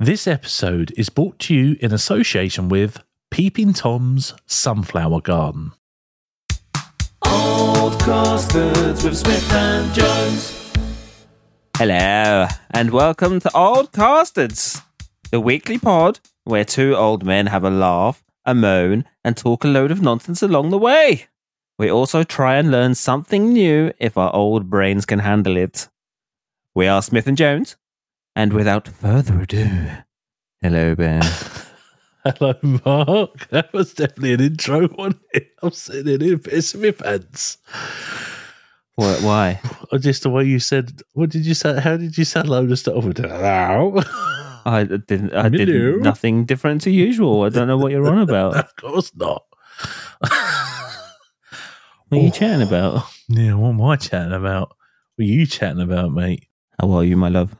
This episode is brought to you in association with Peeping Tom's Sunflower Garden. Old Costards with Smith and Jones. Hello, and welcome to Old Castards, the weekly pod where two old men have a laugh, a moan, and talk a load of nonsense along the way. We also try and learn something new if our old brains can handle it. We are Smith and Jones, and without further ado, hello, Ben. Hello, Mark. That was definitely an intro one. I'm sitting in here pissing my pants. what, why? Just the way you said, what did you say? How did you say hello to start with? I didn't. I did nothing different to usual. I don't know what you're on about. of course not. What are you chatting about? Yeah, what am I chatting about? What are you chatting about, mate? How are you, my love?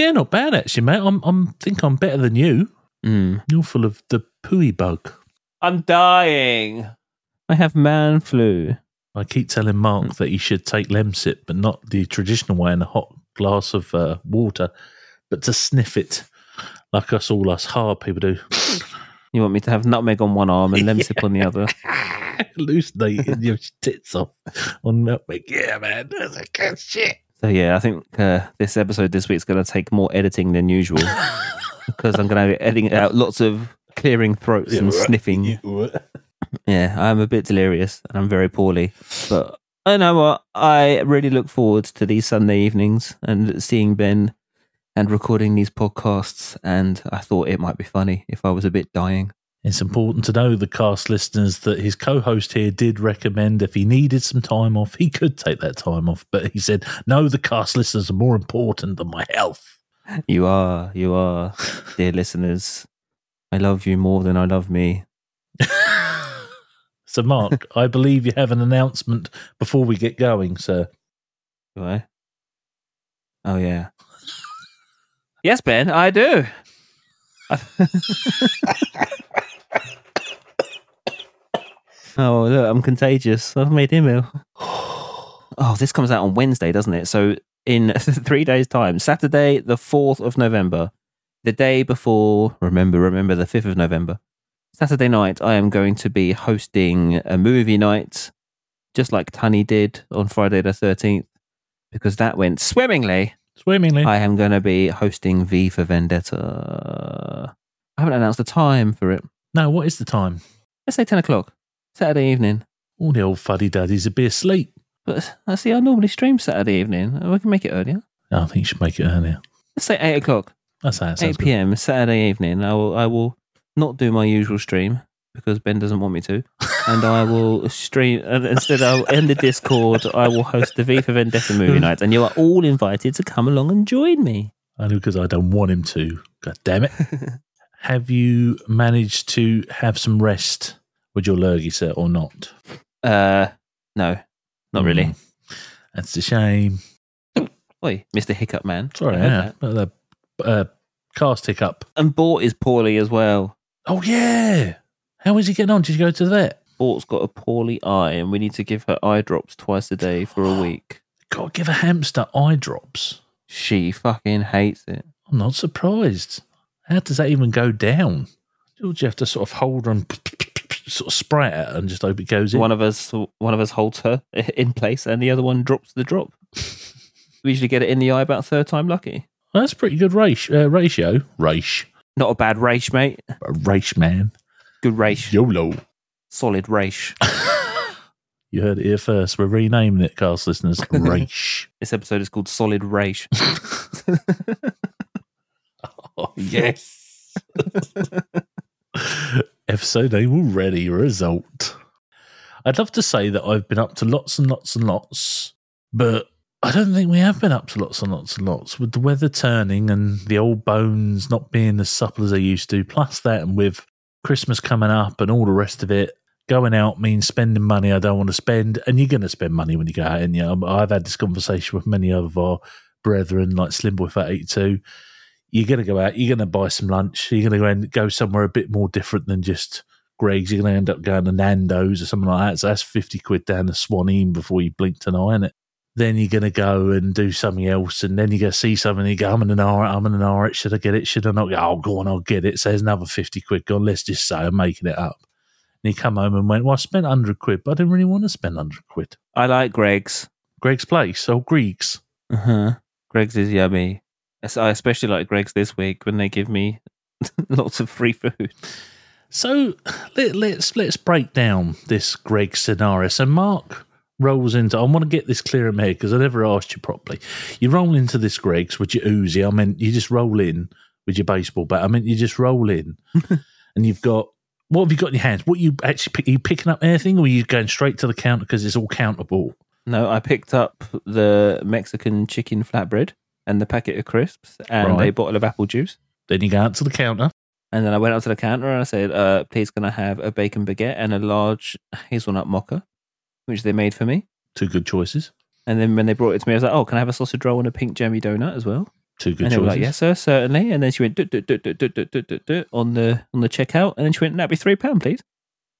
Yeah, not bad actually, mate. I'm I'm think I'm better than you. Mm. You're full of the pooey bug. I'm dying. I have man flu. I keep telling Mark that he should take Lemsip, but not the traditional way in a hot glass of uh, water, but to sniff it like us all us hard people do. You want me to have nutmeg on one arm and lemsip on the other? Hallucinating your tits off on nutmeg. Yeah, man, that's a good shit. So yeah, I think uh, this episode this week is going to take more editing than usual because I'm going to be editing out lots of clearing throats and sniffing. Yeah, I'm a bit delirious and I'm very poorly, but I know what I really look forward to these Sunday evenings and seeing Ben and recording these podcasts. And I thought it might be funny if I was a bit dying. It's important to know, the cast listeners, that his co host here did recommend if he needed some time off, he could take that time off. But he said, no, the cast listeners are more important than my health. You are, you are, dear listeners. I love you more than I love me. So, Mark, I believe you have an announcement before we get going, sir. Do I? Oh yeah. yes, Ben, I do. oh look, I'm contagious. I've made him ill. Oh, this comes out on Wednesday, doesn't it? So in three days' time, Saturday, the fourth of November, the day before. Remember, remember the fifth of November. Saturday night, I am going to be hosting a movie night, just like Tunny did on Friday the thirteenth because that went swimmingly. Swimmingly. I am going to be hosting V for Vendetta. I haven't announced the time for it. no, what is the time? Let's say 10 o'clock, Saturday evening. All the old fuddy duddies would be asleep. But I see I normally stream Saturday evening. We can make it earlier. I think you should make it earlier. Let's say 8 o'clock, That's how 8 sounds. good. p.m. Saturday evening. I will, I will not do my usual stream because Ben doesn't want me to. And I will stream, and instead I'll end the Discord. I will host the V for Vendetta movie night. And you are all invited to come along and join me. Only because I don't want him to. God damn it. have you managed to have some rest with your lurgy set or not? Uh, no, not really. Mm. That's a shame. Oi, Mr. Hiccup Man. Sorry, I yeah. that. The uh, cast hiccup. And Bort is poorly as well. Oh, yeah. How is he getting on? Did you go to the vet? Bort's got a poorly eye, and we need to give her eye drops twice a day for a week. Got to give a hamster eye drops. She fucking hates it. I'm not surprised. How does that even go down? Do you have to sort of hold her and sort of spray it and just hope it goes in? One of us, one of us holds her in place, and the other one drops the drop. we usually get it in the eye about third time lucky. That's pretty good race, uh, ratio. Race. Not a bad race, mate. A race, man. Good race. YOLO. Solid race. You heard it here first. We're renaming it, cast listeners. Race. This episode is called Solid Race. oh, yes. Episode name already. Result. I'd love to say that I've been up to lots and lots and lots, but I don't think we have been up to lots and lots and lots with the weather turning and the old bones not being as supple as they used to. Plus that, and with Christmas coming up and all the rest of it, going out means spending money I don't want to spend, and you're going to spend money when you go out. And you know, I've had this conversation with many of our brethren, like Slimboy Fat 82. You're going to go out, you're going to buy some lunch, you're going to go and go somewhere a bit more different than just Greggs. You're going to end up going to Nando's or something like that. So that's 50 quid down to Swanine before you blink an eye, is it? Then you're going to go and do something else, and then you're going to see something, and you go, I'm in an hour, I'm in an hour, should I get it, should I not? Oh, go on, I'll get it. So there's another 50 quid gone, let's just say I'm making it up. And he come home and went, well, I spent 100 quid, but I didn't really want to spend 100 quid. I like Greggs. Greggs Place, oh, Greeks. Uh huh. Greggs is yummy. I especially like Greggs this week when they give me lots of free food. So let, let's let's break down this Greg scenario. So Mark rolls into. I want to get this clear in my head because I never asked you properly. You roll into this Greggs with your Uzi. I mean, you just roll in with your baseball bat. I mean, you just roll in, and you've got what have you got in your hands? What you actually pick, are you picking up anything, or are you going straight to the counter because it's all countable? No, I picked up the Mexican chicken flatbread and the packet of crisps and a bottle of apple juice. Then you go out to the counter. And then I went up to the counter and I said, uh, please can I have a bacon baguette and a large hazelnut mocha, which they made for me. Two good choices. And then when they brought it to me, I was like, oh, can I have a sausage roll and a pink jammy donut as well? Two good and they choices. were like, yes, sir, certainly. And then she went "Dut, dut, dut, dut, dut, dut, dut, dut, dut," on the on the checkout, and then she went, "That'd be three pound, please."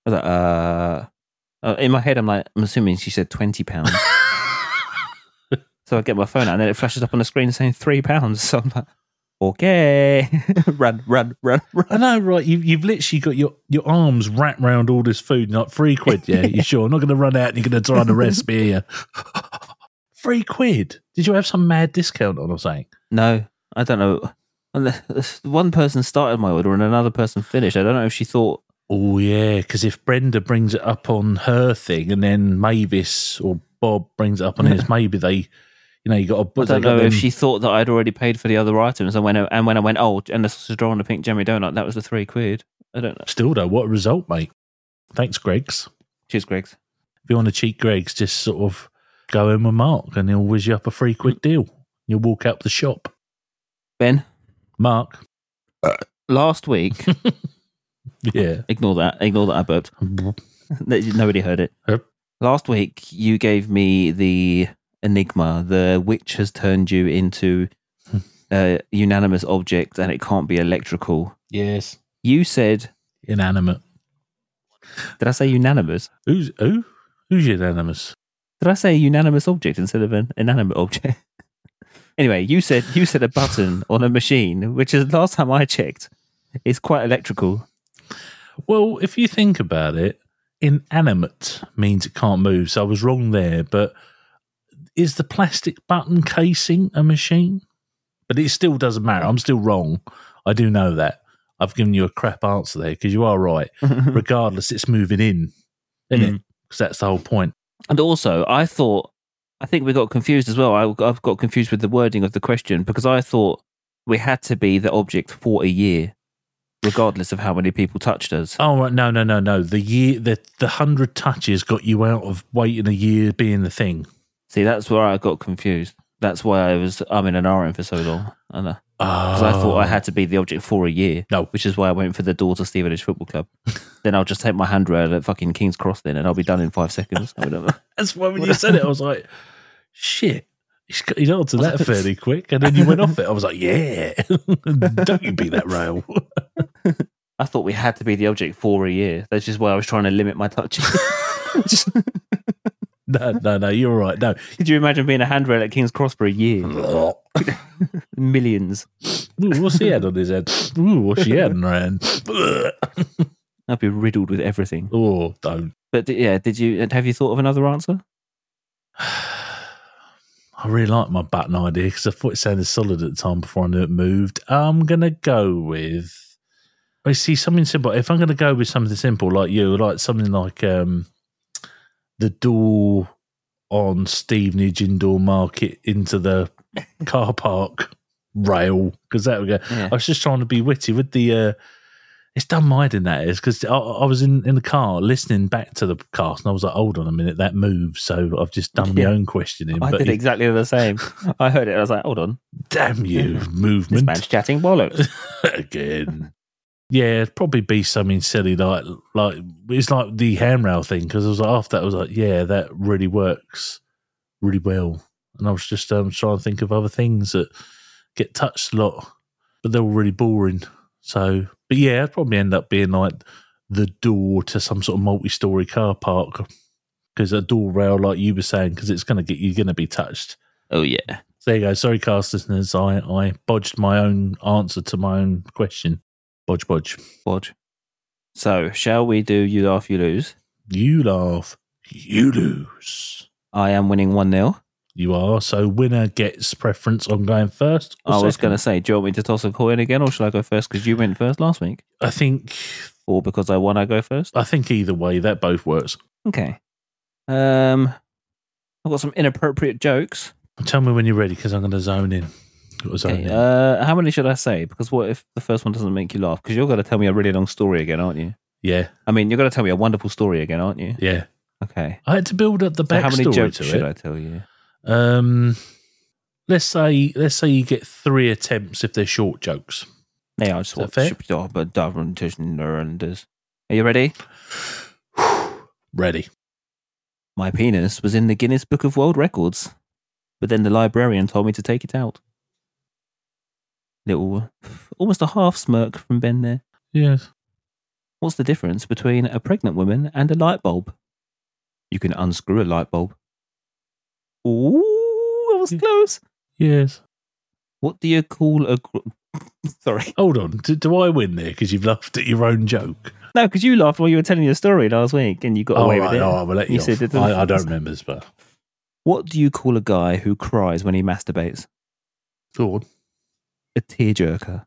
I was like, uh, uh, in my head, I'm like, I'm assuming she said twenty pounds. so I get my phone out, and then it flashes up on the screen saying three pounds. So I'm like, okay, run, run, run, run. I know, right? You, you've literally got your, your arms wrapped around all this food, like three quid. Yeah, you sure? I'm not going to run out and you're going to try the me here. Three quid. Did you have some mad discount on or something? No, I don't know. One person started my order and another person finished. I don't know if she thought Oh yeah, because if Brenda brings it up on her thing, and then Mavis or Bob brings it up on his, maybe they, you know, you got to. I don't know if she thought that I'd already paid for the other items, and when I, and when I went, oh, and the sausage roll and the pink jammy donut, that was the three quid. I don't know. Still though, what a result, mate. Thanks, Greggs. Cheers, Greggs. If you want to cheat Greggs, just sort of go in with Mark, and he'll whiz you up a three quid deal. You'll walk out the shop. Ben, Mark, uh, last week, yeah. ignore that, ignore that I burped. Nobody heard it. Yep. Last week, you gave me the enigma. The witch has turned you into a unanimous object, and it can't be electrical. Yes. You said, Inanimate. did I say unanimous? Who's who? Who's unanimous? Did I say unanimous object instead of an inanimate object? anyway, you said you said a button on a machine, which is last time I checked, is quite electrical. Well, if you think about it, inanimate means it can't move. So I was wrong there. But is the plastic button casing a machine? But it still doesn't matter. I'm still wrong. I do know that. I've given you a crap answer there because you are right. Regardless, it's moving in, isn't it? Mm. Because that's the whole point. And also, I thought, I think we got confused as well. I, I've got confused with the wording of the question because I thought we had to be the object for a year, regardless of how many people touched us. Oh right, no, no, no, no. The year, the the hundred touches got you out of waiting a year being the thing. See, that's where I got confused. That's why I was, I'm in an RM for so long. And because I thought I had to be the object for a year. No. Which is why I went for the door to Stevenage Football Club. then I'll just take my handrail at fucking King's Cross then and I'll be done in five seconds. That's why when you said it, I was like, shit. He's, got- answered that fairly quick. And then you went off it. I was like, yeah. Don't you beat that rail. I thought we had to be the object for a year. That's just why I was trying to limit my touches. Just- no, no, no. You're right. No. Could you imagine being a handrail at King's Cross for a year? Ooh, Millions. what's he had on his head? Ooh, what's she had on her hand? I'd be riddled with everything. oh, don't. But d- yeah, did you have you thought of another answer? I really like my button idea because I thought it sounded solid at the time before I knew it moved. I'm going to go with. I see something simple. If I'm going to go with something simple like you, like something like um, the door on Stevenage Indoor Market into the car park rail, because that would go. Yeah. I was just trying to be witty with the. Uh, it's done my head in that is because I, I was in, in the car listening back to the cast and I was like, hold on a minute, that moves. So I've just done my own questioning. I but did it- exactly the same. I heard it. I was like, hold on, damn you, this movement man's chatting bollocks. again. Yeah, it'd probably be something silly like like it's like the handrail thing because I was like after that I was like, yeah, that really works really well, and I was just um, trying to think of other things that get touched a lot, but they're all really boring. So, but yeah, it'd probably end up being like the door to some sort of multi-story car park because a door rail, like you were saying, because it's going to get you're going to be touched. Oh yeah. So there you go. Sorry, cast listeners. I I bodged my own answer to my own question. Bodge, bodge. Bodge. So, shall we do you laugh, you lose? You laugh, you lose. I am winning 1 0. You are. So winner gets preference on going first. I was going to say, do you want me to toss a coin again, or should I go first because you went first last week? I think. Or because I won, I go first? I think either way, that both works. Okay. Um, I've got some inappropriate jokes. Tell me when you're ready, because I'm going to zone in. Okay, uh, how many should I say? Because what if the first one doesn't make you laugh? Because you're going to tell me a really long story again, aren't you? yeah, I mean, you're going to tell me a wonderful story again, aren't you? yeah. Okay. I had to build up the So how many jokes to should. I tell you? Um, let's say let's say you get three attempts if they're short jokes. Yeah, I just want Are you ready? Ready? My penis was in the Guinness Book of World Records, but then the librarian told me to take it out. Little, almost a half smirk from Ben there. Yes. What's the difference between a pregnant woman and a light bulb? You can unscrew a light bulb. Ooh, that was close. Yes. What do you call a? Gr- Sorry, Hold on. Do, do I win there because you've laughed at your own joke? no, because you laughed while you were telling your story last week, and you got Oh, away right. with it. Oh, I will let you, You off. said it I, I don't remember this, but What do you call a guy who cries when he masturbates? go on. A tearjerker.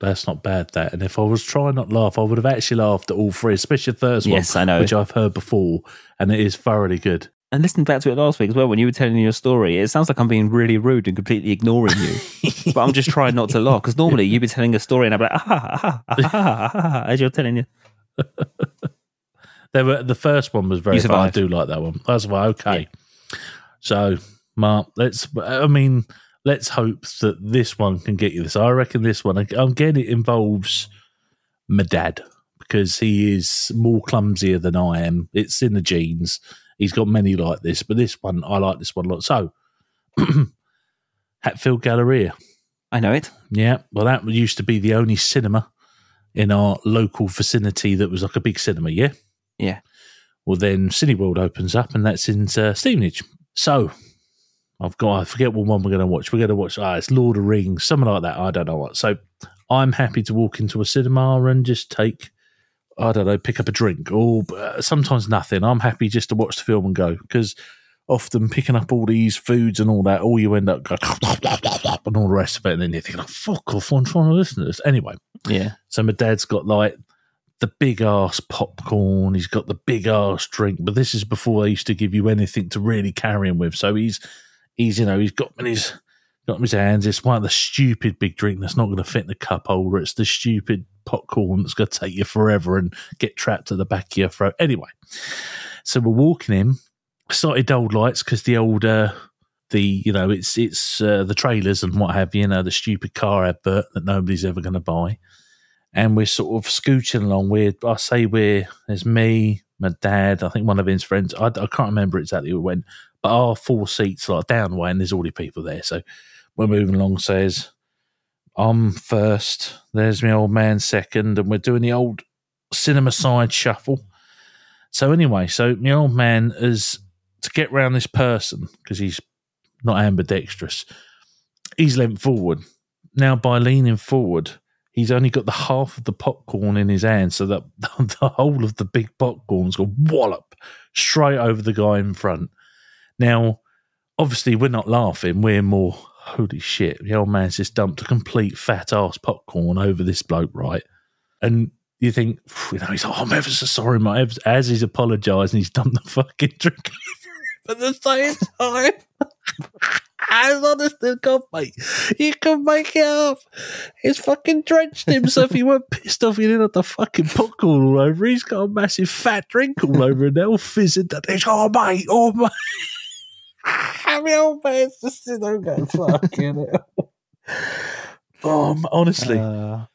That's not bad. That. And if I was trying not to laugh, I would have actually laughed at all three, especially the first Yes, I know. which I've heard before, and it is thoroughly good. And listening back to it last week as well, when you were telling your story, it sounds like I'm being really rude and completely ignoring you. but I'm just trying not to laugh because normally you'd be telling a story and I'd be like, ah, ah, ah, ah, as you're telling you. They were the first one was very. Fun. I do like that one. That's why. Okay. So, Mark, let's. I mean, let's hope that this one can get you this. I reckon this one. Again, it involves my dad because he is more clumsier than I am. It's in the genes. He's got many like this, but this one I like this one a lot. So, Hatfield Galleria. I know it. Yeah, well, that used to be the only cinema in our local vicinity that was like a big cinema. Yeah. Yeah. Well, then Cineworld opens up, and that's in uh, Stevenage. So I've got I forget what one we're going to watch. We're going to watch ah, it's Lord of the Rings, something like that. I don't know what. So I'm happy to walk into a cinema and just take. I don't know, pick up a drink or uh, sometimes nothing. I'm happy just to watch the film and go because often picking up all these foods and all that, all you end up going and all the rest of it, and then you think, oh, fuck off, I'm trying to listen to this. Anyway, Yeah. so my dad's got like the big ass popcorn. He's got the big ass drink, but this is before they used to give you anything to really carry him with. So he's he's you know he's got in his got in his hands. It's one of the stupid big drink that's not going to fit in the cup holder. It's the stupid popcorn that's going to take you forever and get trapped at the back of your throat. Anyway, so we're walking in. Started old lights because the old uh, the you know it's it's uh, the trailers and what have you. You know the stupid car advert that nobody's ever going to buy and we're sort of scooching along. We're, I say we're, there's me, my dad, I think one of his friends. I, I can't remember exactly who went, but our four seats like down way, and there's already people there. So we're moving along. Says I'm first. There's my old man second, and we're doing the old cinema side shuffle. So anyway, so my old man is to get round this person because he's not ambidextrous. He's leant forward. Now by leaning forward, he's only got the half of the popcorn in his hand, so that the whole of the big popcorn's got wallop straight over the guy in front. Now, obviously, we're not laughing. We're more, holy shit, the old man's just dumped a complete fat ass popcorn over this bloke, right? And you think, you know, he's like, oh, I'm ever so sorry, mate. As he's apologising, he's dumped the fucking drink at the same time. As honest as God, mate. You can make it up. He's fucking drenched himself. he weren't pissed off, he didn't have the fucking popcorn all over. He's got a massive fat drink all over and they're all fizzing. That he's, oh, mate, oh, mate. I mean, old man's just sitting there going, fucking hell. Oh, m- honestly, Uh,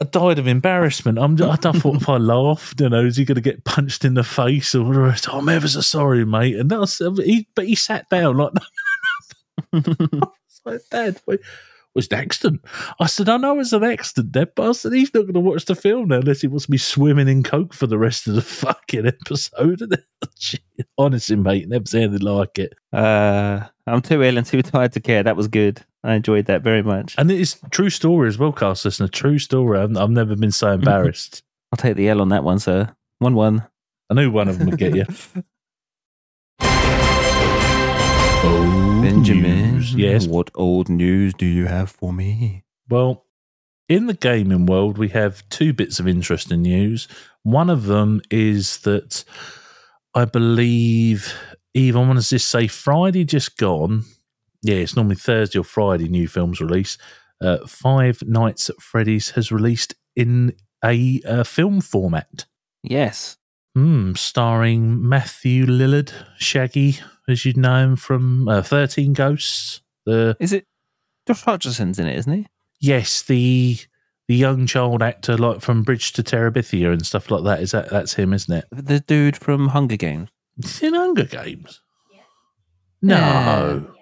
I died of embarrassment. I'm, I don't thought if I laughed, you know, is he going to get punched in the face or whatever? Oh, I'm ever so sorry, mate. And that's, he, but he sat down like, it's like, Dad, we, was an accident. I said, I know it's an accident, Deb, but I said, he's not going to watch the film now unless he wants to be swimming in coke for the rest of the fucking episode. Honestly, mate, never seen anything like it. Uh, I'm too ill and too tired to care. That was good. I enjoyed that very much. And it is true story as well, cast listener. True story. I've, I've never been so embarrassed. I'll take the L on that one, sir. One one. I knew one of them would get you. Old Benjamin. news. Yes. What old news do you have for me? Well, in the gaming world, we have two bits of interesting news. One of them is that I believe, Eve, I want to just say Friday just gone. Yeah, it's normally Thursday or Friday new films release. Uh, Five Nights at Freddy's has released in a uh, film format. Yes. Hmm, starring Matthew Lillard, Shaggy, as you'd know him from uh, 13 Ghosts. The Is it Josh Hutcherson's in it, isn't he? yes, the the young child actor like from Bridge to Terabithia and stuff like that. Is that that's him, isn't it? The dude from Hunger Games. Is he in Hunger Games? No. Yeah.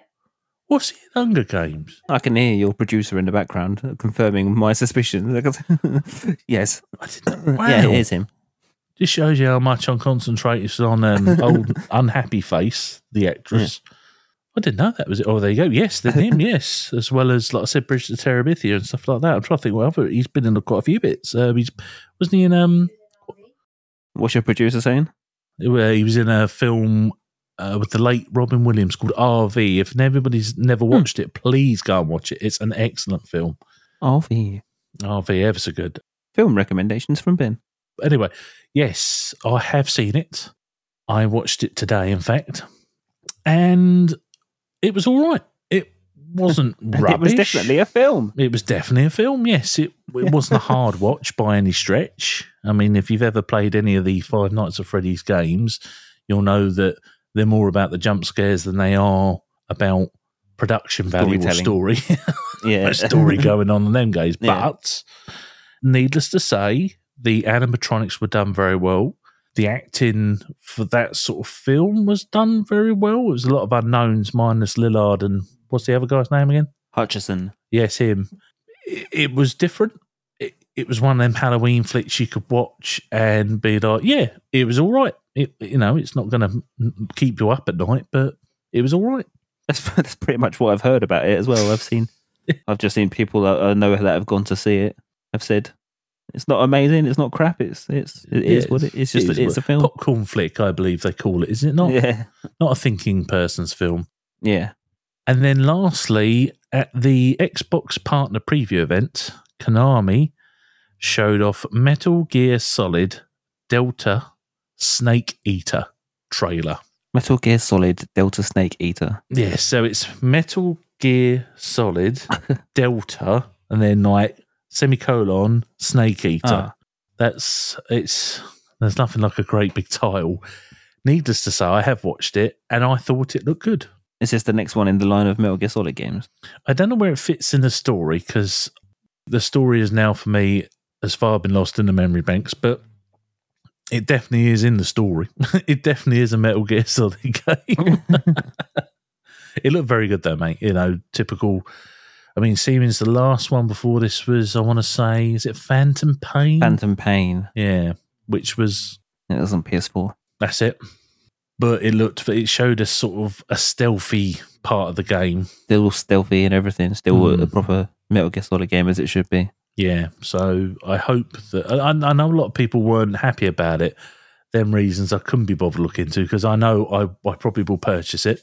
What's he in Hunger Games? I can hear your producer in the background uh, confirming my suspicions. yes. I didn't. Wow. Yeah, it is him. This shows you how much I'm concentrated on um, old unhappy face, the actress. I didn't know that was it. Oh, there you go. Yes, the him. yes, as well as like I said, Bridge to Terabithia and stuff like that. I'm trying to think. Well, he's been in quite a few bits. Uh, he's wasn't he in um? What's your producer saying? He was in a film uh, with the late Robin Williams called RV. If everybody's never watched it, please go and watch it. It's an excellent film. The RV, ever so good. film recommendations from Ben. Anyway, yes, I have seen it. I watched it today, in fact, and it was all right. It wasn't rubbish. It was definitely a film. It was definitely a film. Yes, it it wasn't a hard watch by any stretch. I mean, if you've ever played any of the Five Nights at Freddy's games, you'll know that they're more about the jump scares than they are about production value or story. Yeah. a story going on in them games. Yeah. But needless to say, the animatronics were done very well. The acting for that sort of film was done very well. It was a lot of unknowns, minus Lillard and what's the other guy's name again? Hutcherson. Yes, him. It, it was different. It, it was one of them Halloween flicks you could watch and be like, yeah, it was all right. It, you know, it's not going to keep you up at night, but it was all right. That's, that's pretty much what I've heard about it as well. I've seen, I've just seen people that I know that have gone to see it. Have said it's not amazing. It's not crap. It's it's it is Yeah, what it. It's just It is it's a film. Popcorn flick, I believe they call it. Is it not? Yeah, Not a thinking person's film. yeah. And then lastly, at the Xbox partner preview event, Konami showed off Metal Gear Solid Delta Snake Eater trailer. Metal Gear Solid Delta Snake Eater. Yeah, so it's Metal Gear Solid Delta and then like semicolon Snake Eater. Ah. That's it's there's nothing like a great big title. Needless to say, I have watched it and I thought it looked good. Is this the next one in the line of Metal Gear Solid games? I don't know where it fits in the story because the story is now for me as far been lost in the memory banks, but it definitely is in the story. it definitely is a Metal Gear Solid game. it looked very good though, mate. You know, typical. I mean, Siemens, the last one before this was, I want to say, is it Phantom Pain? Phantom Pain. Yeah, which was It was on PS4. that's it. But it looked, it showed us sort of a stealthy part of the game. Still stealthy and everything. Still Mm. a proper Metal Gear Solid game as it should be. Yeah, so I hope that I, I know a lot of people weren't happy about it. Them reasons I couldn't be bothered looking into because I know I, I probably will purchase it.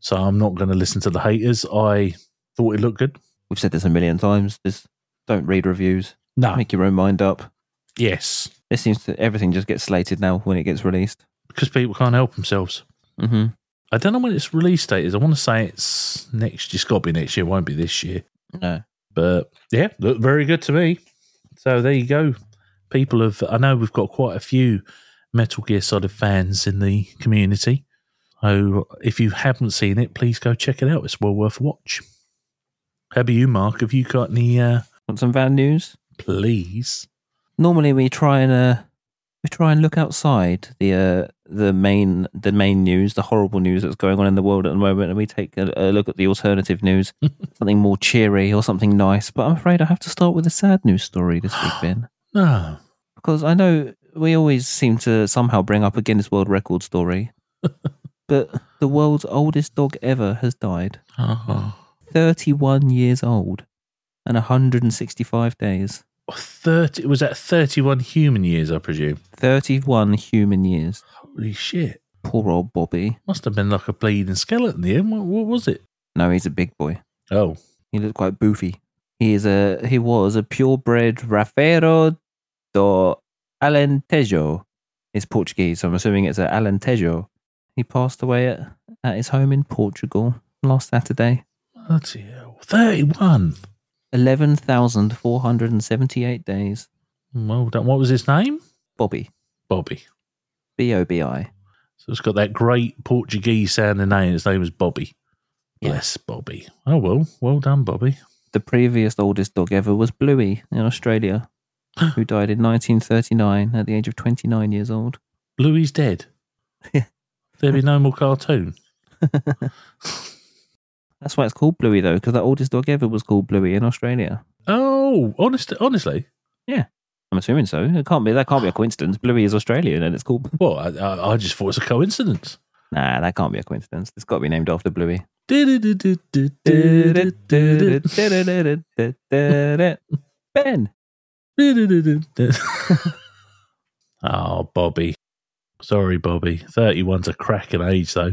So I'm not going to listen to the haters. I thought it looked good. We've said this a million times. Just don't read reviews. No, Make your own mind up. yes, It seems that everything just gets slated now when it gets released. because people can't help themselves. hmm I don't know when its release date is. I want to say it's next. Year. It's got to be next year. It won't be this year. No. But yeah, looked very good to me. So there you go. People have. I know we've got quite a few Metal Gear Solid fans in the community. So if you haven't seen it, please go check it out. It's well worth a watch. How about you, Mark? Have you got any? Uh, Want some van news? please. Normally we try and uh, we try and look outside the uh, the main the main news, the horrible news that's going on in the world at the moment, and we take a, a look at the alternative news, something more cheery or something nice. But I'm afraid I have to start with a sad news story this week, Ben, No. because I know we always seem to somehow bring up a Guinness World Record story, but the world's oldest dog ever has died, Oh. 31 years old, and 165 days. 30, was that 31 human years, I presume? 31 human years. Holy shit. Poor old Bobby. Must have been like a bleeding skeleton then. What, what was it? No, he's a big boy. Oh. He looked quite boofy. He is a he was a purebred Rafeiro do Alentejo. It's Portuguese, so I'm assuming it's a Alentejo. He passed away at, at his home in Portugal last Saturday. Bloody hell. 31. Eleven thousand four hundred and seventy-eight days. Well done. What was his name? Bobby, Bobby. B O B I. So it's got that great Portuguese sounding name. His name is Bobby. Yeah. Bobby. Oh, well. Well done, Bobby. The previous oldest dog ever was Bluey in Australia, who died in 1939 at the age of 29 years old. Bluey's dead. Yeah. There'll be no more cartoon. That's why it's called Bluey, though, because the oldest dog ever was called Bluey in Australia. Oh, honest, honestly. Yeah. I'm assuming so. It can't be. That can't be a coincidence. Bluey is Australian, and it's called. Well, I, I, I just thought it was a coincidence. Nah, that can't be a coincidence. It's got to be named after Bluey. Ben. oh, Bobby. Sorry, Bobby. 31's a cracking age, though.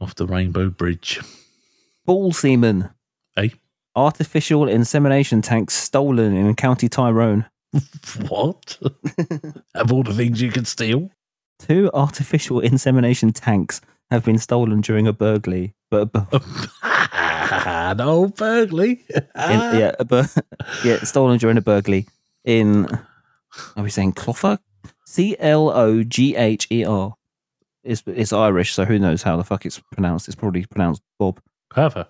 Off the Rainbow Bridge. Ball semen. Hey? Artificial insemination tanks stolen in County Tyrone. What? of all the things you could steal? Two artificial insemination tanks have been stolen during a burglary. But, but no burglary. in, yeah, a bur- yeah, stolen during a burglary in. Are we saying Clogher? C L O G H E R. It's it's Irish, so who knows how the fuck it's pronounced? It's probably pronounced Bob. Clever.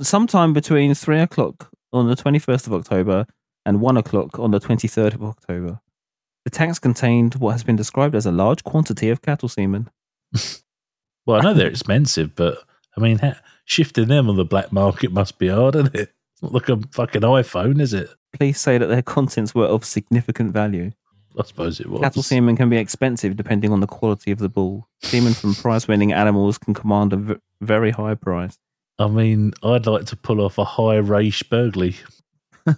Sometime between three o'clock on the twenty first of October and one o'clock on the twenty third of October, the tanks contained what has been described as a large quantity of cattle semen. Well, I know they're expensive, but I mean, ha- shifting them on the black market must be hard, isn't it? It's not like a fucking iPhone, is it? Please say that their contents were of significant value. I suppose it was. Cattle semen can be expensive depending on the quality of the bull. Semen from prize winning animals can command a v- very high price. I mean, I'd like to pull off a high race burglary.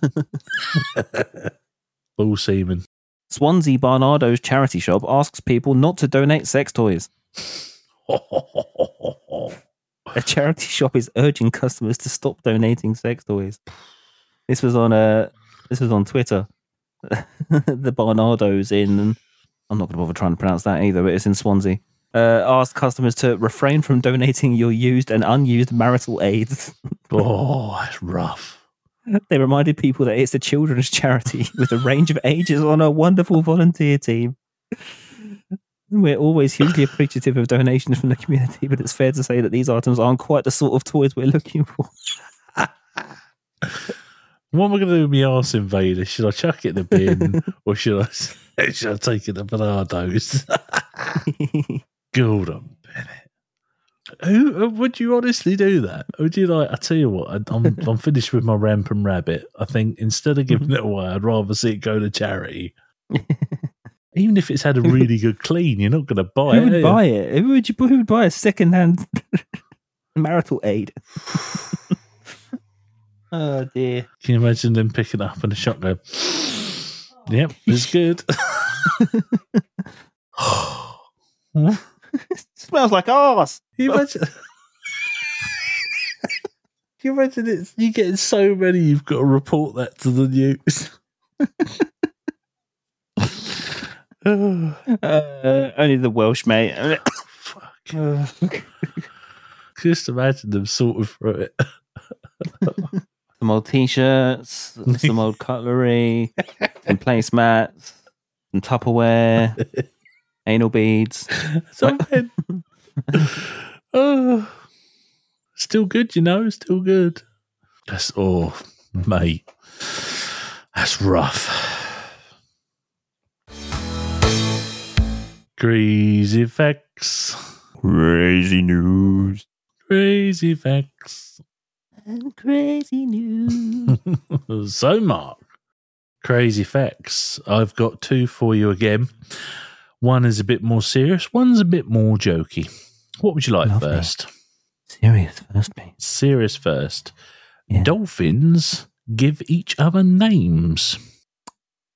Bull semen. Swansea Barnardo's charity shop asks people not to donate sex toys. A charity shop is urging customers to stop donating sex toys. This was on uh, this was on Twitter. the Barnardos in I'm not going to bother trying to pronounce that either, but it's in Swansea. Uh, asked customers to refrain from donating your used and unused marital aids. oh, that's rough. They reminded people that it's a children's charity with a range of ages on a wonderful volunteer team. We're always hugely appreciative of donations from the community, but it's fair to say that these items aren't quite the sort of toys we're looking for. What am I going to do with my arse invader? Should I chuck it in the bin or should I, should I take it to Barnardo's? Good on Bennett. Who uh, would you honestly do that? Would you like? I tell you what, I, I'm I'm finished with my rampant rabbit. I think instead of giving it away, I'd rather see it go to charity. Even if it's had a really good clean, you're not going to buy Who it. would buy it? Who would you? Who would buy a second-hand marital aid? oh dear! Can you imagine them picking it up in a shotgun? Yep, it's good. Can smells like arse. you imagine? Can you imagine it? You getting so many, you've got to report that to the news. Uh, only the Welsh, mate. fuck. Just imagine them sorting through it. some old t-shirts, some old cutlery, some placemats, some Tupperware, anal beads. Something. oh, still good, you know, still good. That's oh, mate, that's rough. Crazy facts. Crazy news. Crazy facts. And crazy news. so, Mark, crazy facts. I've got two for you again. One is a bit more serious, one's a bit more jokey. What would you like Lovely. first? Serious first, mate. Serious first. Yeah. Dolphins give each other names.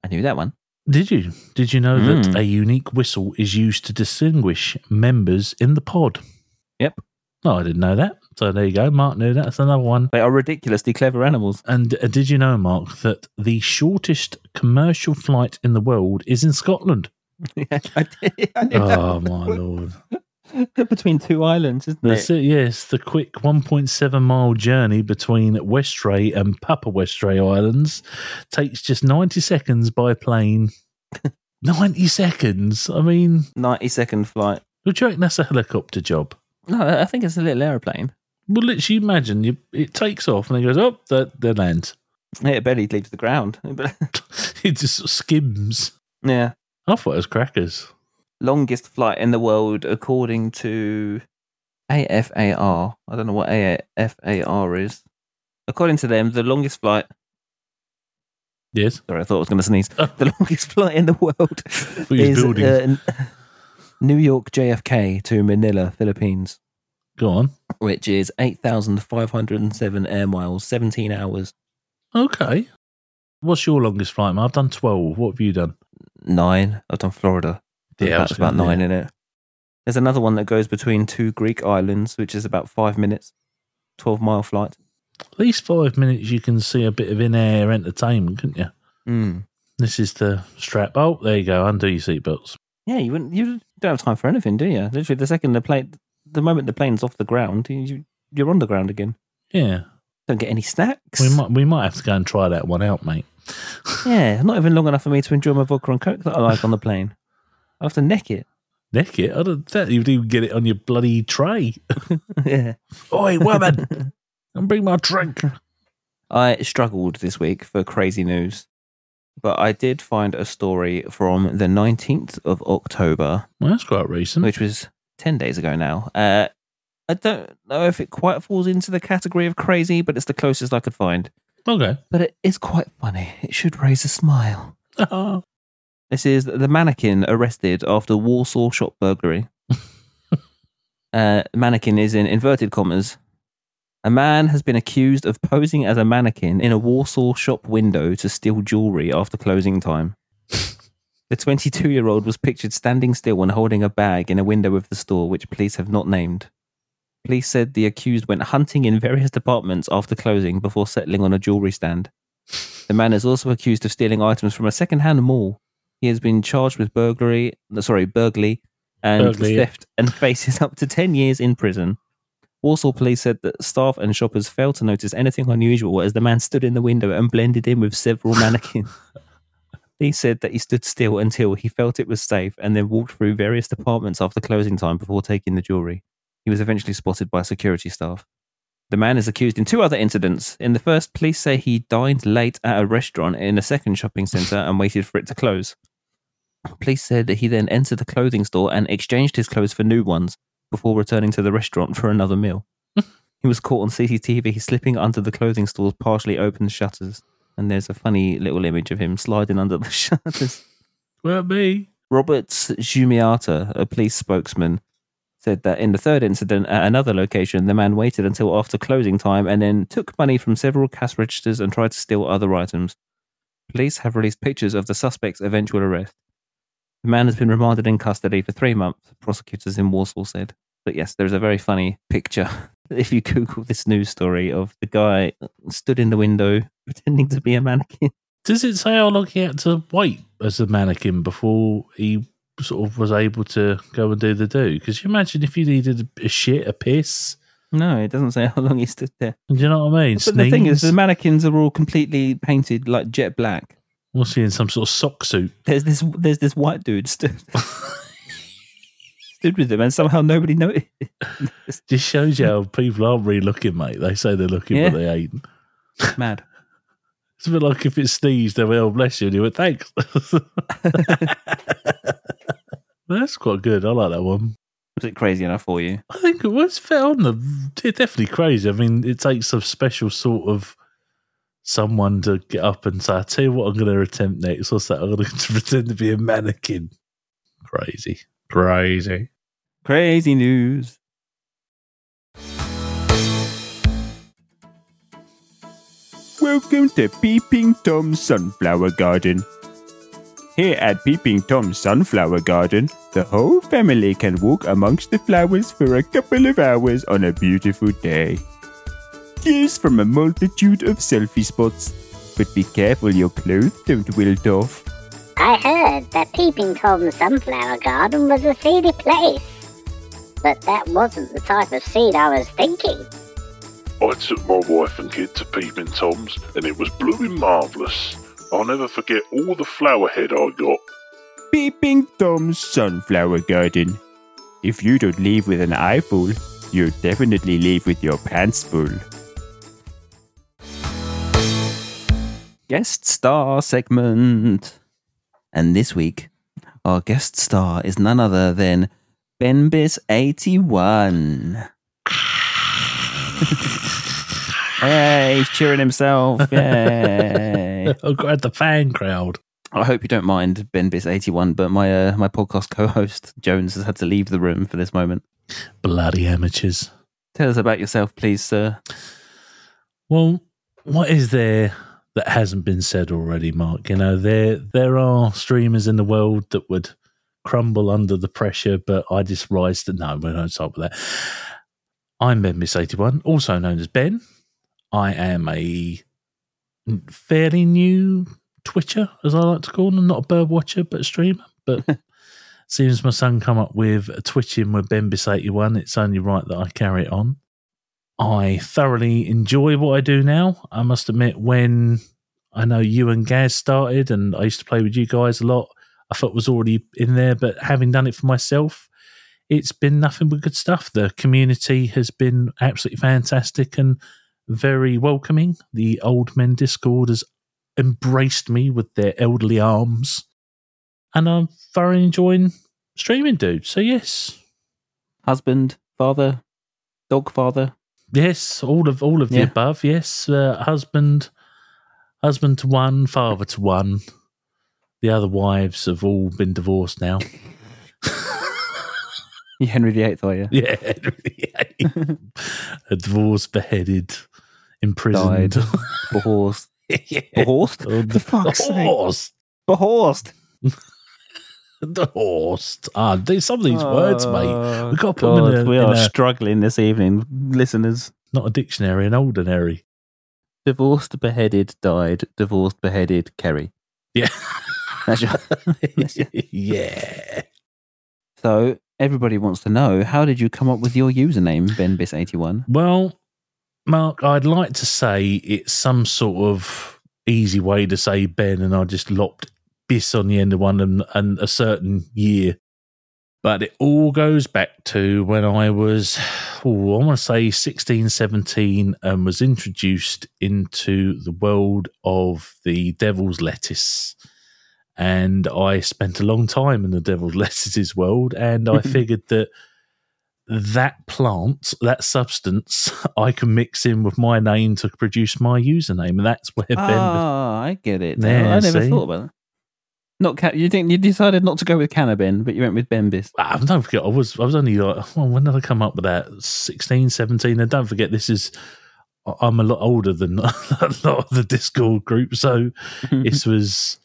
I knew that one. Did you? Did you know that Mm. a unique whistle is used to distinguish members in the pod? Yep. Oh, I didn't know that. So there you go. Mark knew that. That's another one. They are ridiculously clever animals. And uh, did you know, Mark, that the shortest commercial flight in the world is in Scotland? yeah, I, did. I Oh, my lord. Between two islands, isn't That's it? it. Yes, the quick 1.7 mile journey between Westray and Papa Westray Islands takes just 90 seconds by plane. 90 seconds? I mean, 90 second flight. would you reckon that's a helicopter job? No, I think it's a little aeroplane. Well, literally imagine you, it takes off and it goes up, oh, there, there lands. It barely leaves the ground. it just skims. yeah. I thought it was crackers. Longest flight in the world, according to AFAR. I don't know what AFAR is. According to them, the longest flight. Yes. Sorry, I thought I was going to sneeze. The longest flight in the world is uh, New York JFK to Manila, Philippines, Go on. which is 8,507 air miles, 17 hours. Okay. What's your longest flight, man? I've done 12. What have you done? Nine. I've done Florida. Yeah, I about, nine in it. There's another one that goes between two Greek islands, which is about five minutes, 12 mile flight. At least five minutes you can see a bit of in air entertainment, couldn't you? Mm. This is the strap. Oh, there you go. Undo your seatbelts. Yeah, you wouldn't. You don't have time for anything, do you? Literally, the second the plane, the moment the plane's off the ground, you you're on the ground again. Yeah. Don't get any snacks. We might we might have to go and try that one out, mate. Yeah, not even long enough for me to enjoy my vodka and coke that I like on the plane. I have to neck it. Nick it. I don't think you'd even get it on your bloody tray. yeah. Oi, woman, and bring my drink. I struggled this week for crazy news, but I did find a story from the 19th of October, Well, that's quite recent. which was 10 days ago now. Uh, I don't know if it quite falls into the category of crazy, but it's the closest I could find. Okay. But it is quite funny. It should raise a smile. This is the mannequin arrested after Warsaw shop burglary. uh, mannequin is in inverted commas. A man has been accused of posing as a mannequin in a Warsaw shop window to steal jewelry after closing time. The 22 year old was pictured standing still and holding a bag in a window of the store, which police have not named. Police said the accused went hunting in various departments after closing before settling on a jewelry stand. The man is also accused of stealing items from a second hand mall. He has been charged with burglary, sorry, burglary and Burglary, yeah. theft and faces up to 10 years in prison. Warsaw police said that staff and shoppers failed to notice anything unusual as the man stood in the window and blended in with several mannequins. Police said that he stood still until he felt it was safe and then walked through various departments after closing time before taking the jewelry. He was eventually spotted by security staff. The man is accused in two other incidents. In the first, police say he dined late at a restaurant in a second shopping centre and waited for it to close. Police said that he then entered the clothing store and exchanged his clothes for new ones before returning to the restaurant for another meal. he was caught on CCTV slipping under the clothing store's partially open shutters. And there's a funny little image of him sliding under the shutters. Well, me. Robert Jumiata, a police spokesman, said that in the third incident at another location, the man waited until after closing time and then took money from several cash registers and tried to steal other items. Police have released pictures of the suspect's eventual arrest. The man has been remanded in custody for three months, prosecutors in Warsaw said. But yes, there's a very funny picture. If you Google this news story of the guy stood in the window pretending to be a mannequin. Does it say how long he had to wait as a mannequin before he sort of was able to go and do the do? Because you imagine if you needed a shit, a piss. No, it doesn't say how long he stood there. Do you know what I mean? But the thing is, the mannequins are all completely painted like jet black. was he in some sort of sock suit? There's this, there's this white dude stood, stood with them, and somehow nobody noticed. Just shows you how people aren't really looking, mate. They say they're looking, Yeah. but they ain't. Mad. It's a bit like if it sneezed, they went, oh, bless you. And he went, thanks. No, that's quite good. I like that one. Was it crazy enough for you? I think it was fair on the it's definitely crazy. I mean, it takes a special sort of someone to get up and say, I tell you what I'm gonna attempt next. What's that? I'm gonna pretend to be a mannequin. Crazy. Crazy. Crazy news. Welcome to Peeping Tom's Sunflower Garden. Here at Peeping Tom's Sunflower Garden, the whole family can walk amongst the flowers for a couple of hours on a beautiful day. Choose from a multitude of selfie spots, but be careful your clothes don't wilt off. I heard that Peeping Tom's sunflower garden was a seedy place. But that wasn't the type of seed I was thinking. I took my wife and kid to Peeping Tom's and it was blooming marvellous. I'll never forget all the flower head I got. Peeping Tom's Sunflower Garden. If you don't leave with an eyeful, you'll definitely leave with your pants full. Guest star segment. And this week, our guest star is none other than Benbis81. hey, he's cheering himself. I've got the fan crowd. I hope you don't mind Ben Benbis81, but my uh, my podcast co-host Jones has had to leave the room for this moment. Bloody amateurs. Tell us about yourself, please, sir. Well, what is there that hasn't been said already, Mark? You know, there there are streamers in the world that would crumble under the pressure, but I just rise to no, we don't start with that. I'm Benbis81, also known as Ben. I am a fairly new Twitcher, as I like to call them, not a bird watcher, but a streamer. But seems my son come up with twitching with Ben Bis 81, it's only right that I carry it on. I thoroughly enjoy what I do now. I must admit, when I know you and Gaz started, and I used to play with you guys a lot, I thought it was already in there. But having done it for myself, it's been nothing but good stuff. The community has been absolutely fantastic and very welcoming. The Old Men Discord has embraced me with their elderly arms, and I'm thoroughly enjoying streaming, dude. So yes, Husband, father, dog father. Yes, all of all of the above. Yes, uh, husband, husband to one, father to one. The other wives have all been divorced now. You Henry VIII, are you? Yeah, Henry a divorced, beheaded, imprisoned. Died. Behorsed. yeah. Behorsed? Oh, For fuck's sake. divorced. Behorsed. Divorced. Ah, there's some of these words, mate. Oh, We've got to put them in a- we in are a- struggling this evening, listeners. Not a dictionary, an ordinary. Divorced, beheaded, died. Divorced, beheaded, Kerry. Yeah. That's your- yeah. so everybody wants to know how did you come up with your username, BenBis81? Well, Mark, I'd like to say it's some sort of easy way to say Ben, and I just lopped bis on the end of one and, and a certain year. But it all goes back to when I was, oh, I want to say 16, 17, and was introduced into the world of the devil's lettuce. And I spent a long time in the devil's lettuces world, and I figured that that plant, that substance, I can mix in with my name to produce my username, and that's where Ben. Ah, I get it. now. I never see? thought about that. Not ca- you think you decided not to go with Cannabin, but you went with Benbis. Ah, don't forget, I was I was only like, well, when did I come up with that? 16, 17. And don't forget, this is I'm a lot older than a lot of the Discord group, so this was.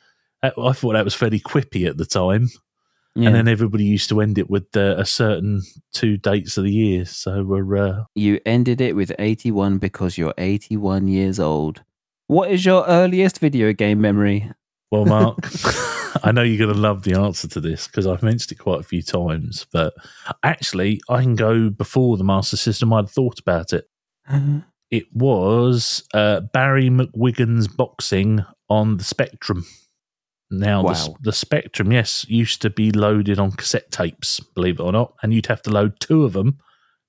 I thought that was fairly quippy at the time, Yeah. and then everybody used to end it with uh, a certain two dates of the year. So we're uh, you ended it with 81 because you're 81 years old. What is your earliest video game memory? Well, Mark, I know you're going to love the answer to this because I've mentioned it quite a few times, but actually, I can go before the Master System. I'd thought about it. It was uh, Barry McGuigan's boxing on the Spectrum. Now, the, Wow. the Spectrum, yes, used to be loaded on cassette tapes, believe it or not, and you'd have to load two of them